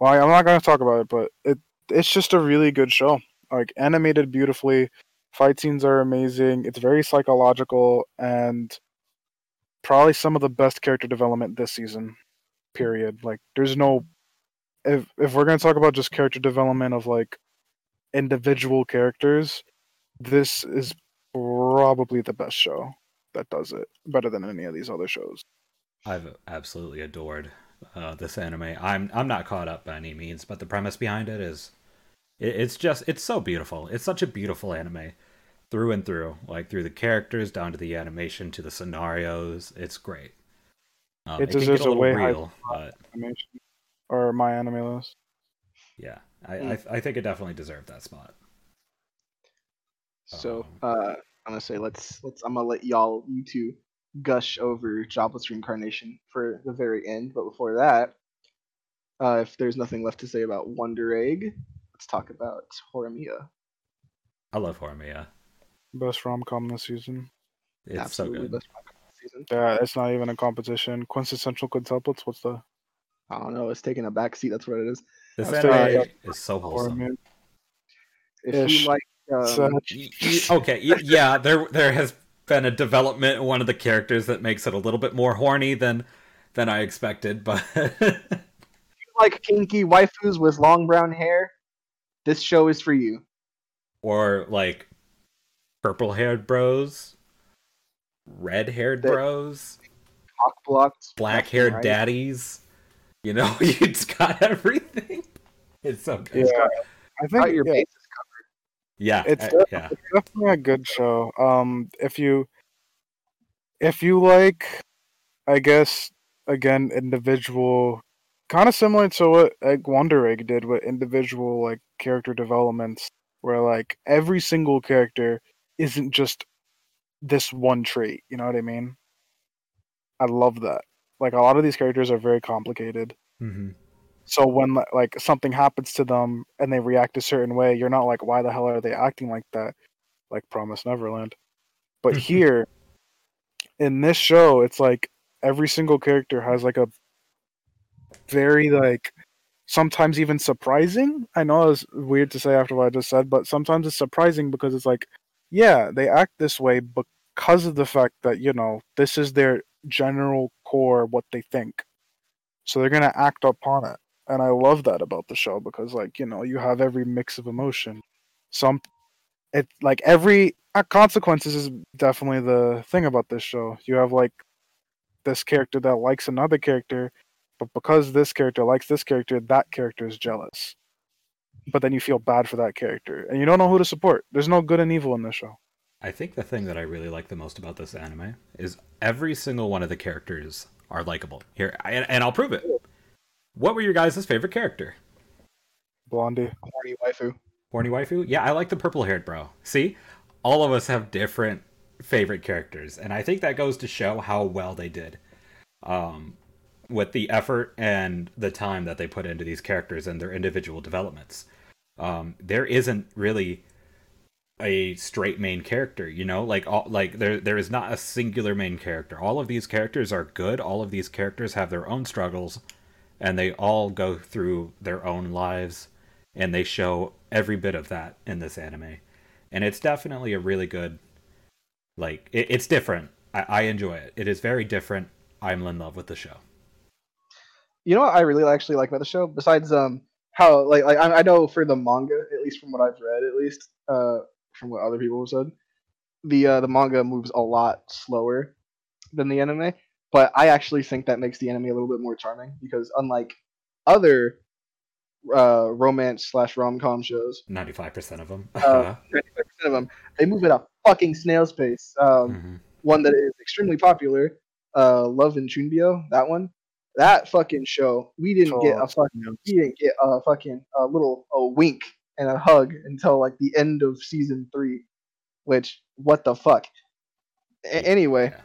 well I'm not going to talk about it but it it's just a really good show. Like animated beautifully, fight scenes are amazing. It's very psychological and probably some of the best character development this season. Period. Like there's no if if we're gonna talk about just character development of like individual characters, this is probably the best show that does it better than any of these other shows. I've absolutely adored uh, this anime. I'm I'm not caught up by any means, but the premise behind it is, it, it's just it's so beautiful. It's such a beautiful anime, through and through. Like through the characters, down to the animation, to the scenarios. It's great. Um, It can deserves get a a little way high- real, but Animation or my anime list. yeah, I, Mm. I I think it definitely deserved that spot. So Um, uh, I'm gonna say let's let's I'm gonna let y'all you two gush over jobless reincarnation for the very end. But before that, uh, if there's nothing left to say about Wonder Egg, let's talk about Horimiya. I love Horimiya. Best rom com this season. It's Absolutely so good. best manga of the season. Yeah, it's not even a competition. Quintessential quintuplets. What's the I don't know. It's taking a back seat. That's what it is. This That's anime right. is so or wholesome. If Ish. you like, um, So- Y- y- okay, yeah, there there has been a development in one of the characters that makes it a little bit more horny than than I expected, but like kinky waifus with long brown hair, this show is for you. Or like purple haired bros, red haired bros, Cock blocked. black haired right. daddies. You know, it's got everything. It's so good. Yeah, I think your yeah, bases Yeah, It's uh, yeah. it's definitely a good show. Um, if you if you like, I guess again individual, kind of similar to what like Wonder Egg did with individual like character developments, where like every single character isn't just this one trait. You know what I mean? I love that. Like a lot of these characters are very complicated. hmm So when like something happens to them and they react a certain way, you're not like, why the hell are they acting like that? Like Promise Neverland. But mm-hmm. here, in this show, it's like every single character has like a very like sometimes even surprising. I know it's weird to say after what I just said, but sometimes it's surprising because it's like, yeah, they act this way because of the fact that you know this is their general core what they think. So they're gonna act upon it and I love that about the show because like you know you have every mix of emotion. Some it like every uh, consequences is definitely the thing about this show. You have like this character that likes another character, but because this character likes this character, that character is jealous. But then you feel bad for that character, and you don't know who to support. There's no good and evil in this show. I think the thing that I really like the most about this anime is every single one of the characters are likable. Here, and, and I'll prove it. What were your guys' favorite character? Blondie. horny waifu. Horny waifu? Yeah, I like the purple haired bro. See, all of us have different favorite characters, and I think that goes to show how well they did, um, with the effort and the time that they put into these characters and their individual developments. Um, there isn't really a straight main character, you know, like all like there there is not a singular main character. All of these characters are good. All of these characters have their own struggles, and they all go through their own lives and they show every bit of that in this anime. And it's definitely a really good like it, it's different. I, I enjoy it. It is very different. I'm in love with the show. You know what I really actually like about the show, besides um how like like I, I know for the manga, at least from what I've read, at least uh from what other people have said, the uh, the manga moves a lot slower than the anime. But I actually think that makes the anime a little bit more charming because unlike other uh, romance slash rom com shows, 95% of them Uh, 95% of them they move at a fucking snail's pace. Um, Mhm. one that is extremely popular, uh, Love and Chunibyo, that one. That fucking show, we didn't get a Oh, fucking, we didn't get a fucking a little a wink and a hug until like the end of season three, which what the fuck. A- anyway, Yeah.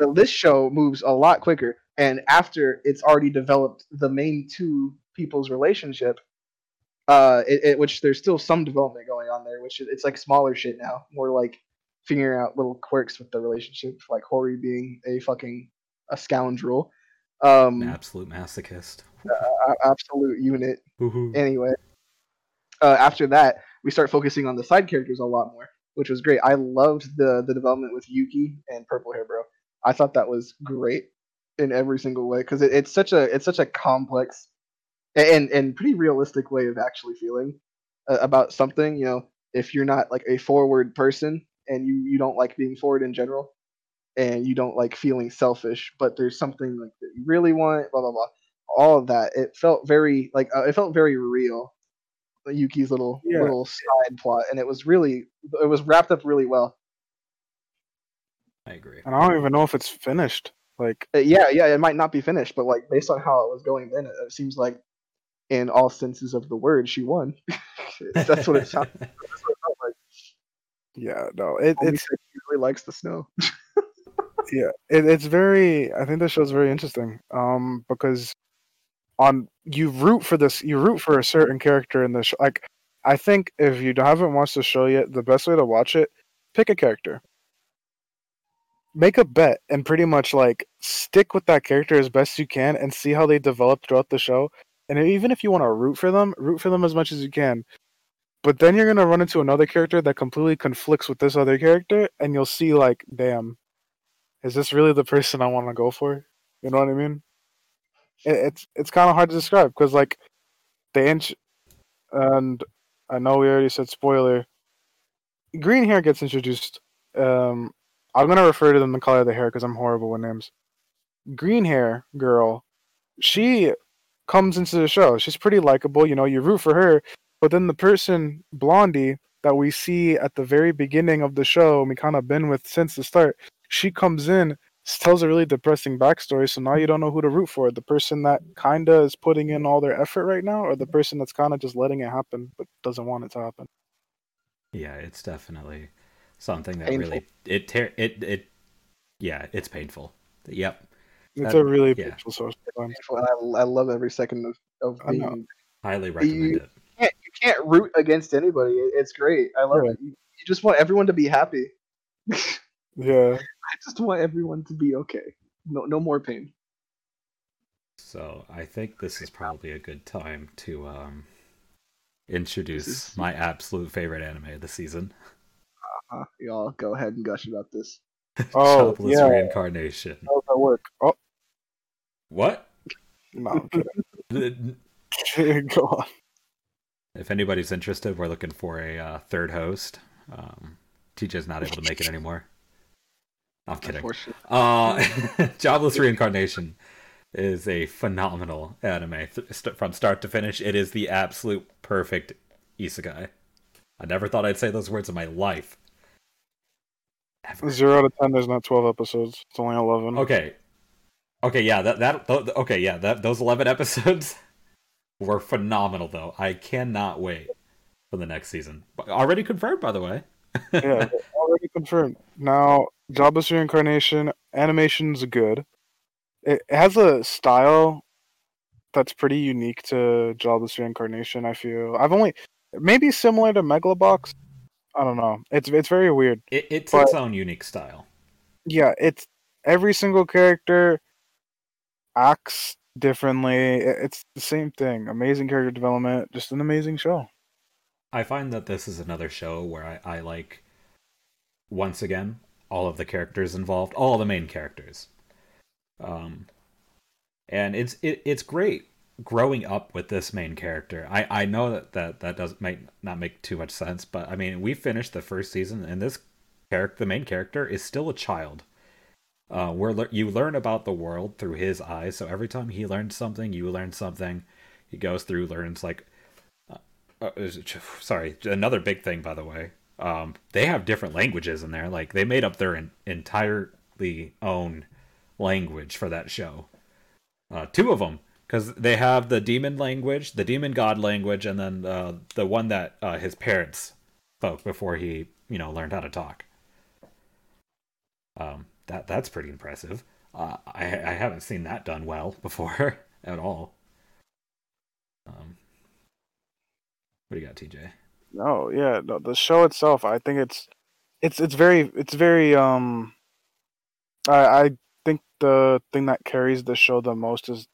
So this show moves a lot quicker, and after it's already developed the main two people's relationship, uh, it, it, which there's still some development going on there, which is, it's like smaller shit now, more like figuring out little quirks with the relationship, like Hori being a fucking a scoundrel, um, An absolute masochist a- absolute unit. Woohoo. Anyway, uh, after that, we start focusing on the side characters a lot more, which was great. I loved the the development with Yuki and Purple Hair Bro. I thought that was great in every single way because it, it's such a it's such a complex and and pretty realistic way of actually feeling uh, about something. You know, if you're not like a forward person and you you don't like being forward in general, and you don't like feeling selfish, but there's something like that you really want, blah blah blah. All of that, it felt very like uh, it felt very real. Yuki's little Yeah. little side plot, and it was really it was wrapped up really well. I agree And I don't even know if it's finished. Like Uh, yeah, yeah, it might not be finished, but like based on how it was going then, it, it seems like in all senses of the word, she won. That's what it sounded that's what it felt like. yeah, no, it, it's said he really likes the snow. yeah it, it's very i think this show's very interesting um because on you root for this you root for a certain character in the show like i think if you haven't watched the show yet the best way to watch it pick a character make a bet and pretty much like stick with that character as best you can and see how they develop throughout the show and even if you want to root for them root for them as much as you can but then you're going to run into another character that completely conflicts with this other character and you'll see like damn is this really the person I want to go for? You know what I mean? it, it's it's kind of hard to describe because like the inch, and I know we already said spoiler. Green hair gets introduced. Um, I'm gonna refer to them the color of the hair because I'm horrible with names. Green hair girl, she comes into the show. She's pretty likable. You know, you root for her, but then the person Blondie that we see at the very beginning of the show, and we kind of been with since the start, she comes in, tells a really depressing backstory. So now you don't know who to root for: the person that kind of is putting in all their effort right now, or the person that's kind of just letting it happen but doesn't want it to happen. Yeah, it's definitely something that Painful. really it tear it it. Yeah, it's painful. Yep, It's That- a really yeah. painful source. sometimes. And I, I love every second of, of I being. highly recommend it. You can't, you can't root against anybody. It's great. I love Yeah. it. You, you just want everyone to be happy. Yeah, I just want everyone to be okay. No, no more pain. So I think this is probably a good time to um introduce my absolute favorite anime of the season. Uh, y'all go ahead and gush about this. Oh, Jobless yeah. reincarnation. how does that work? Oh What? no, I'm. Go on. If anybody's interested, we're looking for a uh, third host. Um, TJ's not able to make it anymore. I'm kidding. Unfortunately. Uh, Jobless Reincarnation is a phenomenal anime th- st- from start to finish. It is the absolute perfect isekai. I never thought I'd say those words in my life. Ever. Zero to ten. There's not twelve episodes. It's only eleven. Okay, okay, yeah, that that th- okay, yeah, that those eleven episodes were phenomenal. Though I cannot wait for the next season. Already confirmed, by the way. yeah, already confirmed. Now, Jobless Reincarnation animation's good. It it has a style that's pretty unique to Jobless Reincarnation. I feel I've only maybe similar to Megalobox. I don't know. It's it's very weird. It, it's But- its own unique style. Yeah, it's every single character acts differently. It's the same thing. Amazing character development. Just an amazing show. I find that this is another show where I, I like, once again, all of the characters involved, all the main characters. Um, and it's it, it's great growing up with this main character. I, I know that, that that does might not make too much sense, but I mean we finished the first season and this character, the main character, is still a child. Uh, where le- you learn about the world through his eyes. So every time he learns something, you learn something. He goes through, learns like uh, it- sorry another big thing by the way um they have different languages in there like they made up their en- entirely own language for that show uh two of them because they have the demon language the demon god language and then uh the one that uh his parents spoke before he you know learned how to talk. Um that that's pretty impressive. Uh, i i haven't seen that done well before at all. Um what do you got, TJ? No, yeah, no, the show itself, I think it's it's it's very it's very um I I think the thing that carries the show the most is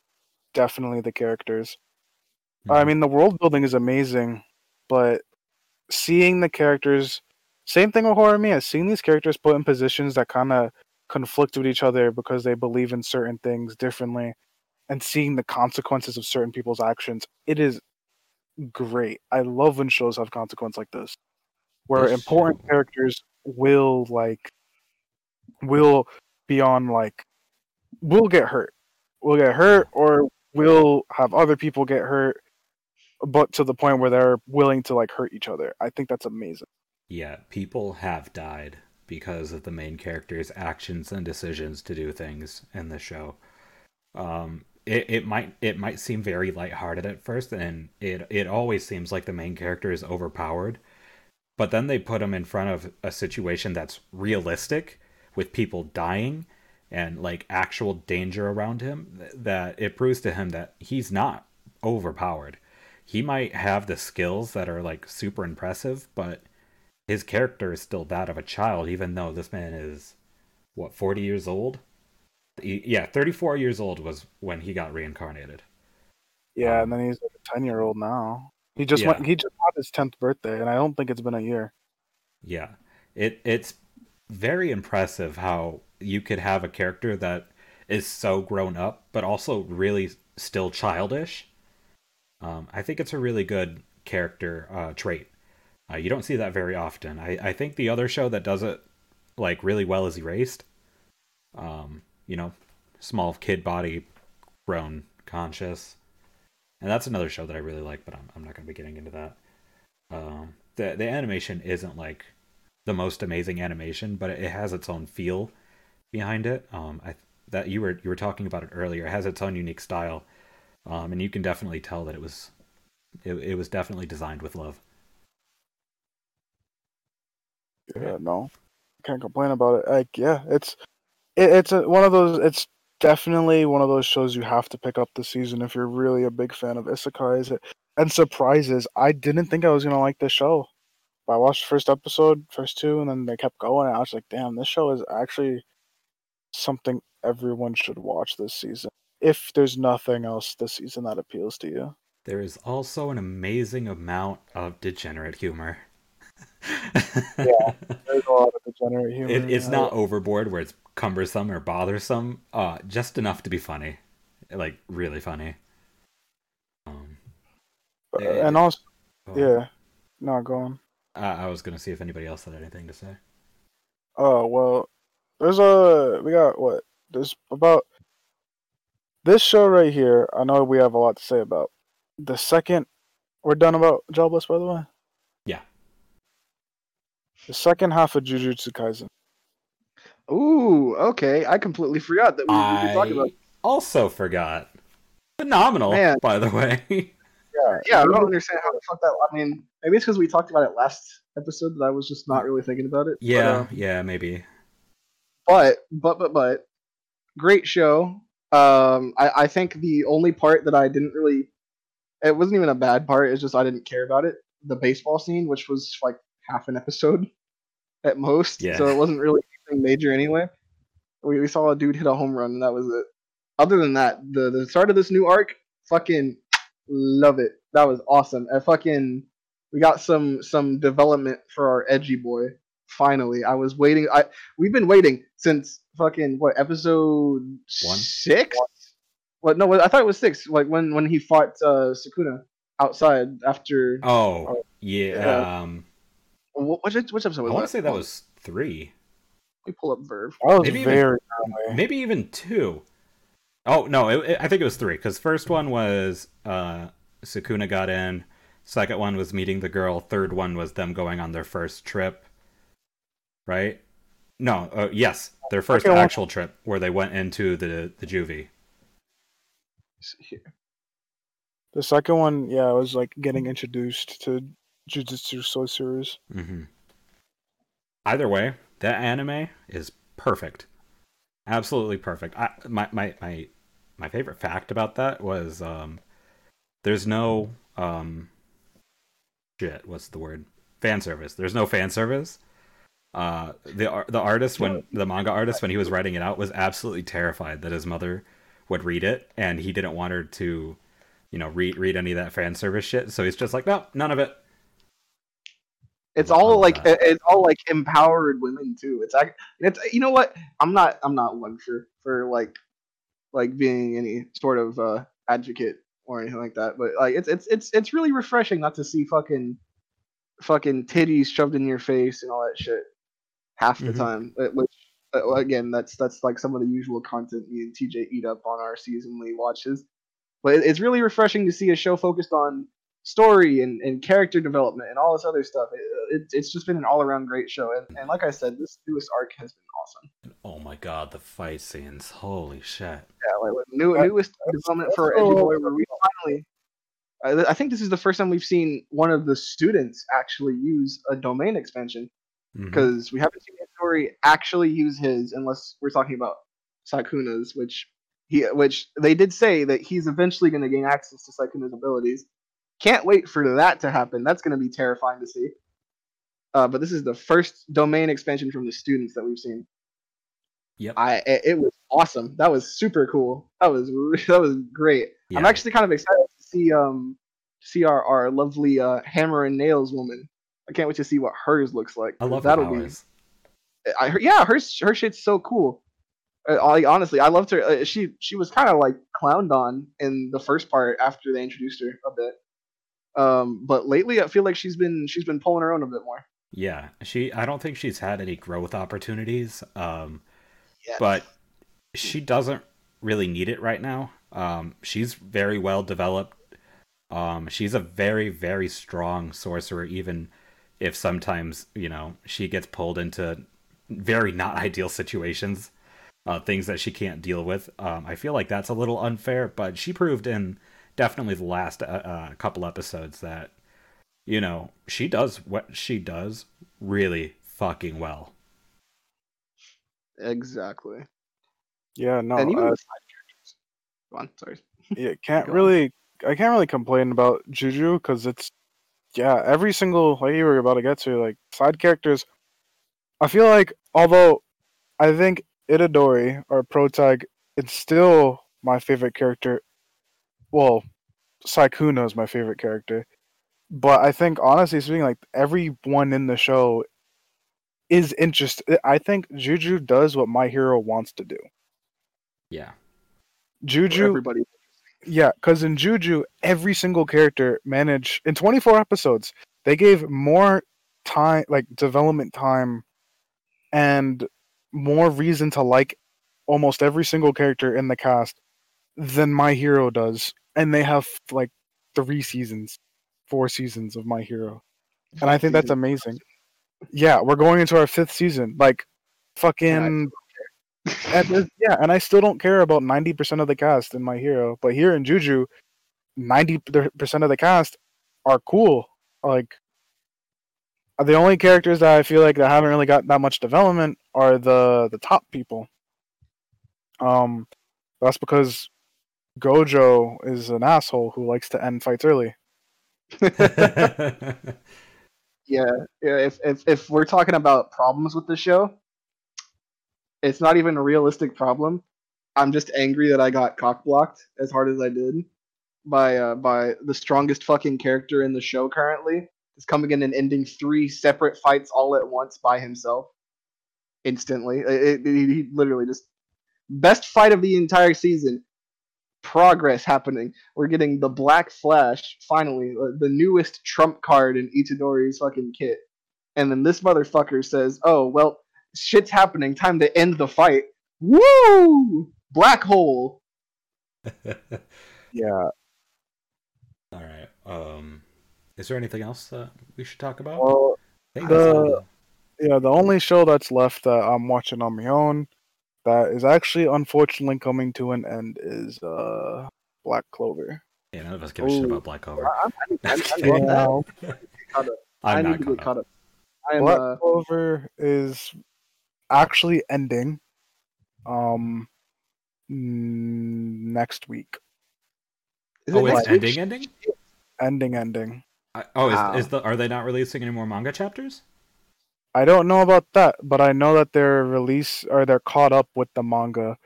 definitely the characters. I Mhm. mean, the world building is amazing, but seeing the characters same thing with Horimiya, seeing these characters put in positions that kind of conflict with each other because they believe in certain things differently and seeing the consequences of certain people's actions. It is great. I love when shows have consequence like this, where This important show- characters will like will be on like will get hurt, will get hurt, or will have other people get hurt, but to the point where they're willing to like hurt each other. I think that's amazing. Yeah, people have died because of the main character's actions and decisions to do things in the show. Um, it, it might it might seem very lighthearted at first, and it it always seems like the main character is overpowered. But then they put him in front of a situation that's realistic, with people dying and like actual danger around him. That it proves to him that he's not overpowered. He might have the skills that are like super impressive, but his character is still that of a child, even though this man is what forty years old. Yeah, thirty-four years old was when he got reincarnated. Yeah, Um, and then he's like a ten year old now. He just Yeah. went. He just had his tenth birthday, and I don't think it's been a year. Yeah, it it's very impressive how you could have a character that is so grown up, but also really still childish. Um, I think it's a really good character uh, trait. Uh, you don't see that very often. I, I think the other show that does it like really well is Erased. Um, you know, small kid body, grown conscious, and that's another show that I really like. But I'm I'm not going to be getting into that. Um, the the animation isn't like the most amazing animation, but it has its own feel behind it. Um, I that you were you were talking about it earlier. It has its own unique style, um, and you can definitely tell that it was it, it was definitely designed with love. Yeah, no, can't complain about it. Like, yeah, it's it, it's a, one of those. It's definitely one of those shows you have to pick up this season if you're really a big fan of isekais and surprises. I didn't think I was gonna like this show. I watched the first episode, first two, and then they kept going. And I was like, damn, this show is actually something everyone should watch this season. If there's nothing else this season that appeals to you. There is also an amazing amount of degenerate humor. yeah, there's a lot of degenerate humor. It, it's not overboard where it's cumbersome or bothersome. Uh, just enough to be funny, like really funny. Um, and also, oh. yeah, no, go on. Uh, I was gonna see if anybody else had anything to say. Oh well, there's a we got what there's about this show right here. I know we have a lot to say about the second. We're done about Jobless, by the way. Yeah. The second half of Jujutsu Kaisen. Ooh, okay. I completely forgot that we, I we talk about. Also forgot. Phenomenal, Man. by the way. yeah, yeah. I don't understand how the fuck that. I mean, maybe it's because we talked about it last episode that I was just not really thinking about it. Yeah, but, um, yeah, maybe. But but but but great show. Um, I I think the only part that I didn't really, it wasn't even a bad part. It's just I didn't care about it. The baseball scene, which was like half an episode at most. Yeah. So it wasn't really anything major anyway. We, we saw a dude hit a home run, and that was it. Other than that, the the start of this new arc, fucking love it. That was awesome. And fucking, we got some some development for our edgy boy. Finally, I was waiting. I we've been waiting since fucking what episode one six. What no? I thought it was six. Like when when he fought uh, Sukuna outside after. Oh uh, yeah. Um, what, which, which episode? Was I want to say that was three. We pull up VRV. maybe very even, maybe even two. Oh no, it, it, I think it was three because first one was uh, Sukuna got in. Second one was meeting the girl. Third one was them going on their first trip. Right? No. Uh, yes, their first okay, actual well, trip where they went into the the juvie. The second one, yeah, was like getting introduced to Jujutsu Sorcerers. Mm-hmm. Either way, that anime is perfect, absolutely perfect. I, my my my my favorite fact about that was um, there's no um, shit. What's the word? Fan service. There's no fan service. Uh, the the artist when the manga artist when he was writing it out was absolutely terrified that his mother would read it and he didn't want her to, you know, read read any of that fan service shit. So he's just like, no, none of it. It's all like that. it's all like empowered women too. It's like it's you know what? I'm not I'm not one for for like like being any sort of uh advocate or anything like that. But like it's it's it's it's really refreshing not to see fucking fucking titties shoved in your face and all that shit half the mm-hmm. time. Which uh, again, that's that's like some of the usual content me and TJ eat up on our seasonally watches. But it's really refreshing to see a show focused on story and, and character development and all this other stuff. It, it, it's just been an all around great show. And, and like I said, this newest arc has been awesome. Oh my god, the fight scenes! Holy shit! Yeah, like, like new, newest development for Edgy Boy, where we finally. I think this is the first time we've seen one of the students actually use a domain expansion because mm-hmm. we haven't seen Itadori actually use his unless we're talking about Sukuna's, which he which they did say that he's eventually going to gain access to Sukuna's abilities. Can't wait for that to happen. That's going to be terrifying to see. Uh, but this is the first domain expansion from the students that we've seen. Yep. I it, it was awesome. That was super cool. That was that was great. Yeah. I'm actually kind of excited to see um see our our lovely uh, hammer and nails woman. I can't wait to see what hers looks like. I love that'll be. I yeah, her her shit's so cool. Uh, like honestly, I loved her. Uh, she she was kind of like clowned on in the first part after they introduced her a bit. Um, but lately, I feel like she's been she's been pulling her own a bit more. Yeah, she. I don't think she's had any growth opportunities. Um, Yeah. but she doesn't really need it right now. Um, she's very well developed. Um, she's a very very strong sorcerer, even if sometimes you know she gets pulled into very not ideal situations, uh, things that she can't deal with. Um, I feel like that's a little unfair, but she proved in definitely the last uh, uh, couple episodes that you know she does what she does really fucking well. Exactly. Yeah, no, and even uh, the side characters. Go on, sorry. yeah, can't Go on. really, I can't really complain about Juju because it's, yeah, every single like you were about to get to like side characters. I feel like although I think Itadori or Protag, it's still my favorite character. Well, Sukuna is my favorite character, but I think honestly speaking, like everyone in the show is interested. I think Juju does what My Hero wants to do. Yeah. For Juju everybody. Yeah, because in Juju, every single character managed in 24 episodes. They gave more time, like development time, and more reason to like almost every single character in the cast than My Hero does. And they have like three seasons, four seasons of My Hero, and I think that's amazing. Yeah, we're going into our fifth season. Like, fucking and yeah, and I still don't care about ninety percent of the cast in My Hero, but here in Juju, ninety percent of the cast are cool. Like the only characters that I feel like that haven't really got that much development are the the top people. Um, that's because Gojo is an asshole who likes to end fights early. Yeah, yeah. If if if we're talking about problems with the show, it's not even a realistic problem. I'm just angry that I got cock blocked as hard as I did by uh, by the strongest fucking character in the show currently. Is coming in and ending three separate fights all at once by himself instantly. It, it- he he literally just best fight of the entire season. Progress happening. We're getting the Black Flash finally, uh, the newest trump card in Itadori's fucking kit. And then this motherfucker says, "Oh well, shit's happening. Time to end the fight." Woo! Black hole. Yeah. All right. Um, is there anything else that we should talk about? Well, the- yeah. The only show that's left that I'm watching on my own that is actually unfortunately coming to an end is uh Black Clover. yeah, none of us give a shit about Black Clover. I, I, I, I love that. Yeah. I I'm need not to caught get caught up. up. I am. Black Uh, Clover is actually ending um next week. is it Oh, it's next week? ending, ending. Ending, ending. I, oh, Wow. is, is the are they not releasing any more manga chapters? I don't know about that, but I know that they're release or they're caught up with the manga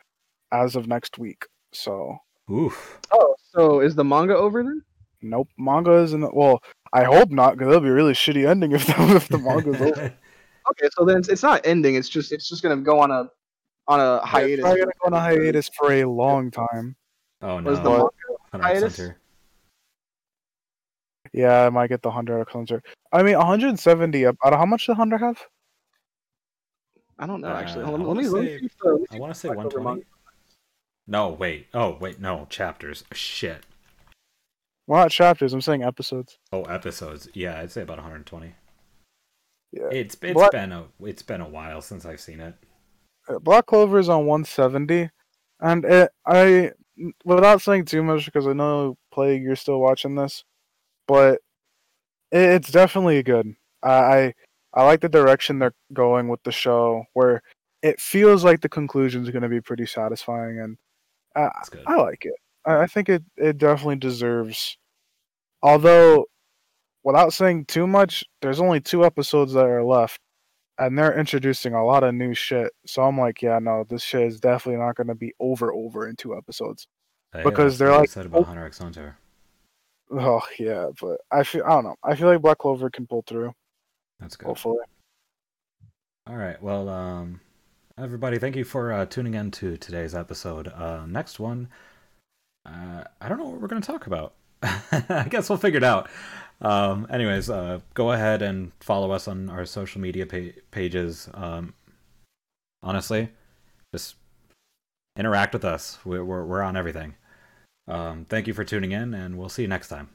as of next week. So Oof. Oh, so is the manga over then? nope, manga isn't. Well, I hope not, because it'll be a really shitty ending if the, if the manga's over. Okay, so then it's, it's not ending. It's just it's just gonna go on a on a hiatus. It's hiatus. probably gonna go on a hiatus for a long time. oh Was no. the manga Hunter x hiatus? Hunter. Yeah, I might get the hundred Hunter. I mean, 170. Out of how much did Hunter have? I don't know actually. Uh, Hold on, I let me wanna let me say- see the- I want to say 120. No, wait. Oh, wait. No, chapters. Shit. Well, not chapters. I'm saying episodes. Oh, episodes. Yeah, I'd say about 120. Yeah. It's it's Black- been a it's been a while since I've seen it. Uh, Black Clover is on 170, and it, I, without saying too much, because I know Plague, you're still watching this, but it's definitely good. I, I like the direction they're going with the show, where it feels like the conclusion is going to be pretty satisfying, and I, I like it. I, I think it it definitely deserves. Although, without saying too much, there's only two episodes that are left and they're introducing a lot of new shit. So I'm like, yeah, no, this shit is definitely not going to be over over in two episodes. Hey, uh, because they're what I like- said about oh Hunter x Hunter. Oh yeah, but I feel I don't know. I feel like Black Clover can pull through. That's good. Hopefully, All right. Well, um, everybody, thank you for uh, tuning in to today's episode. Uh, next one, uh, I don't know what we're going to talk about. I guess we'll figure it out. Um, anyways, uh, go ahead and follow us on our social media pa- pages. Um, honestly, just interact with us. We're, we're, we're on everything. Um, thank you for tuning in, and we'll see you next time.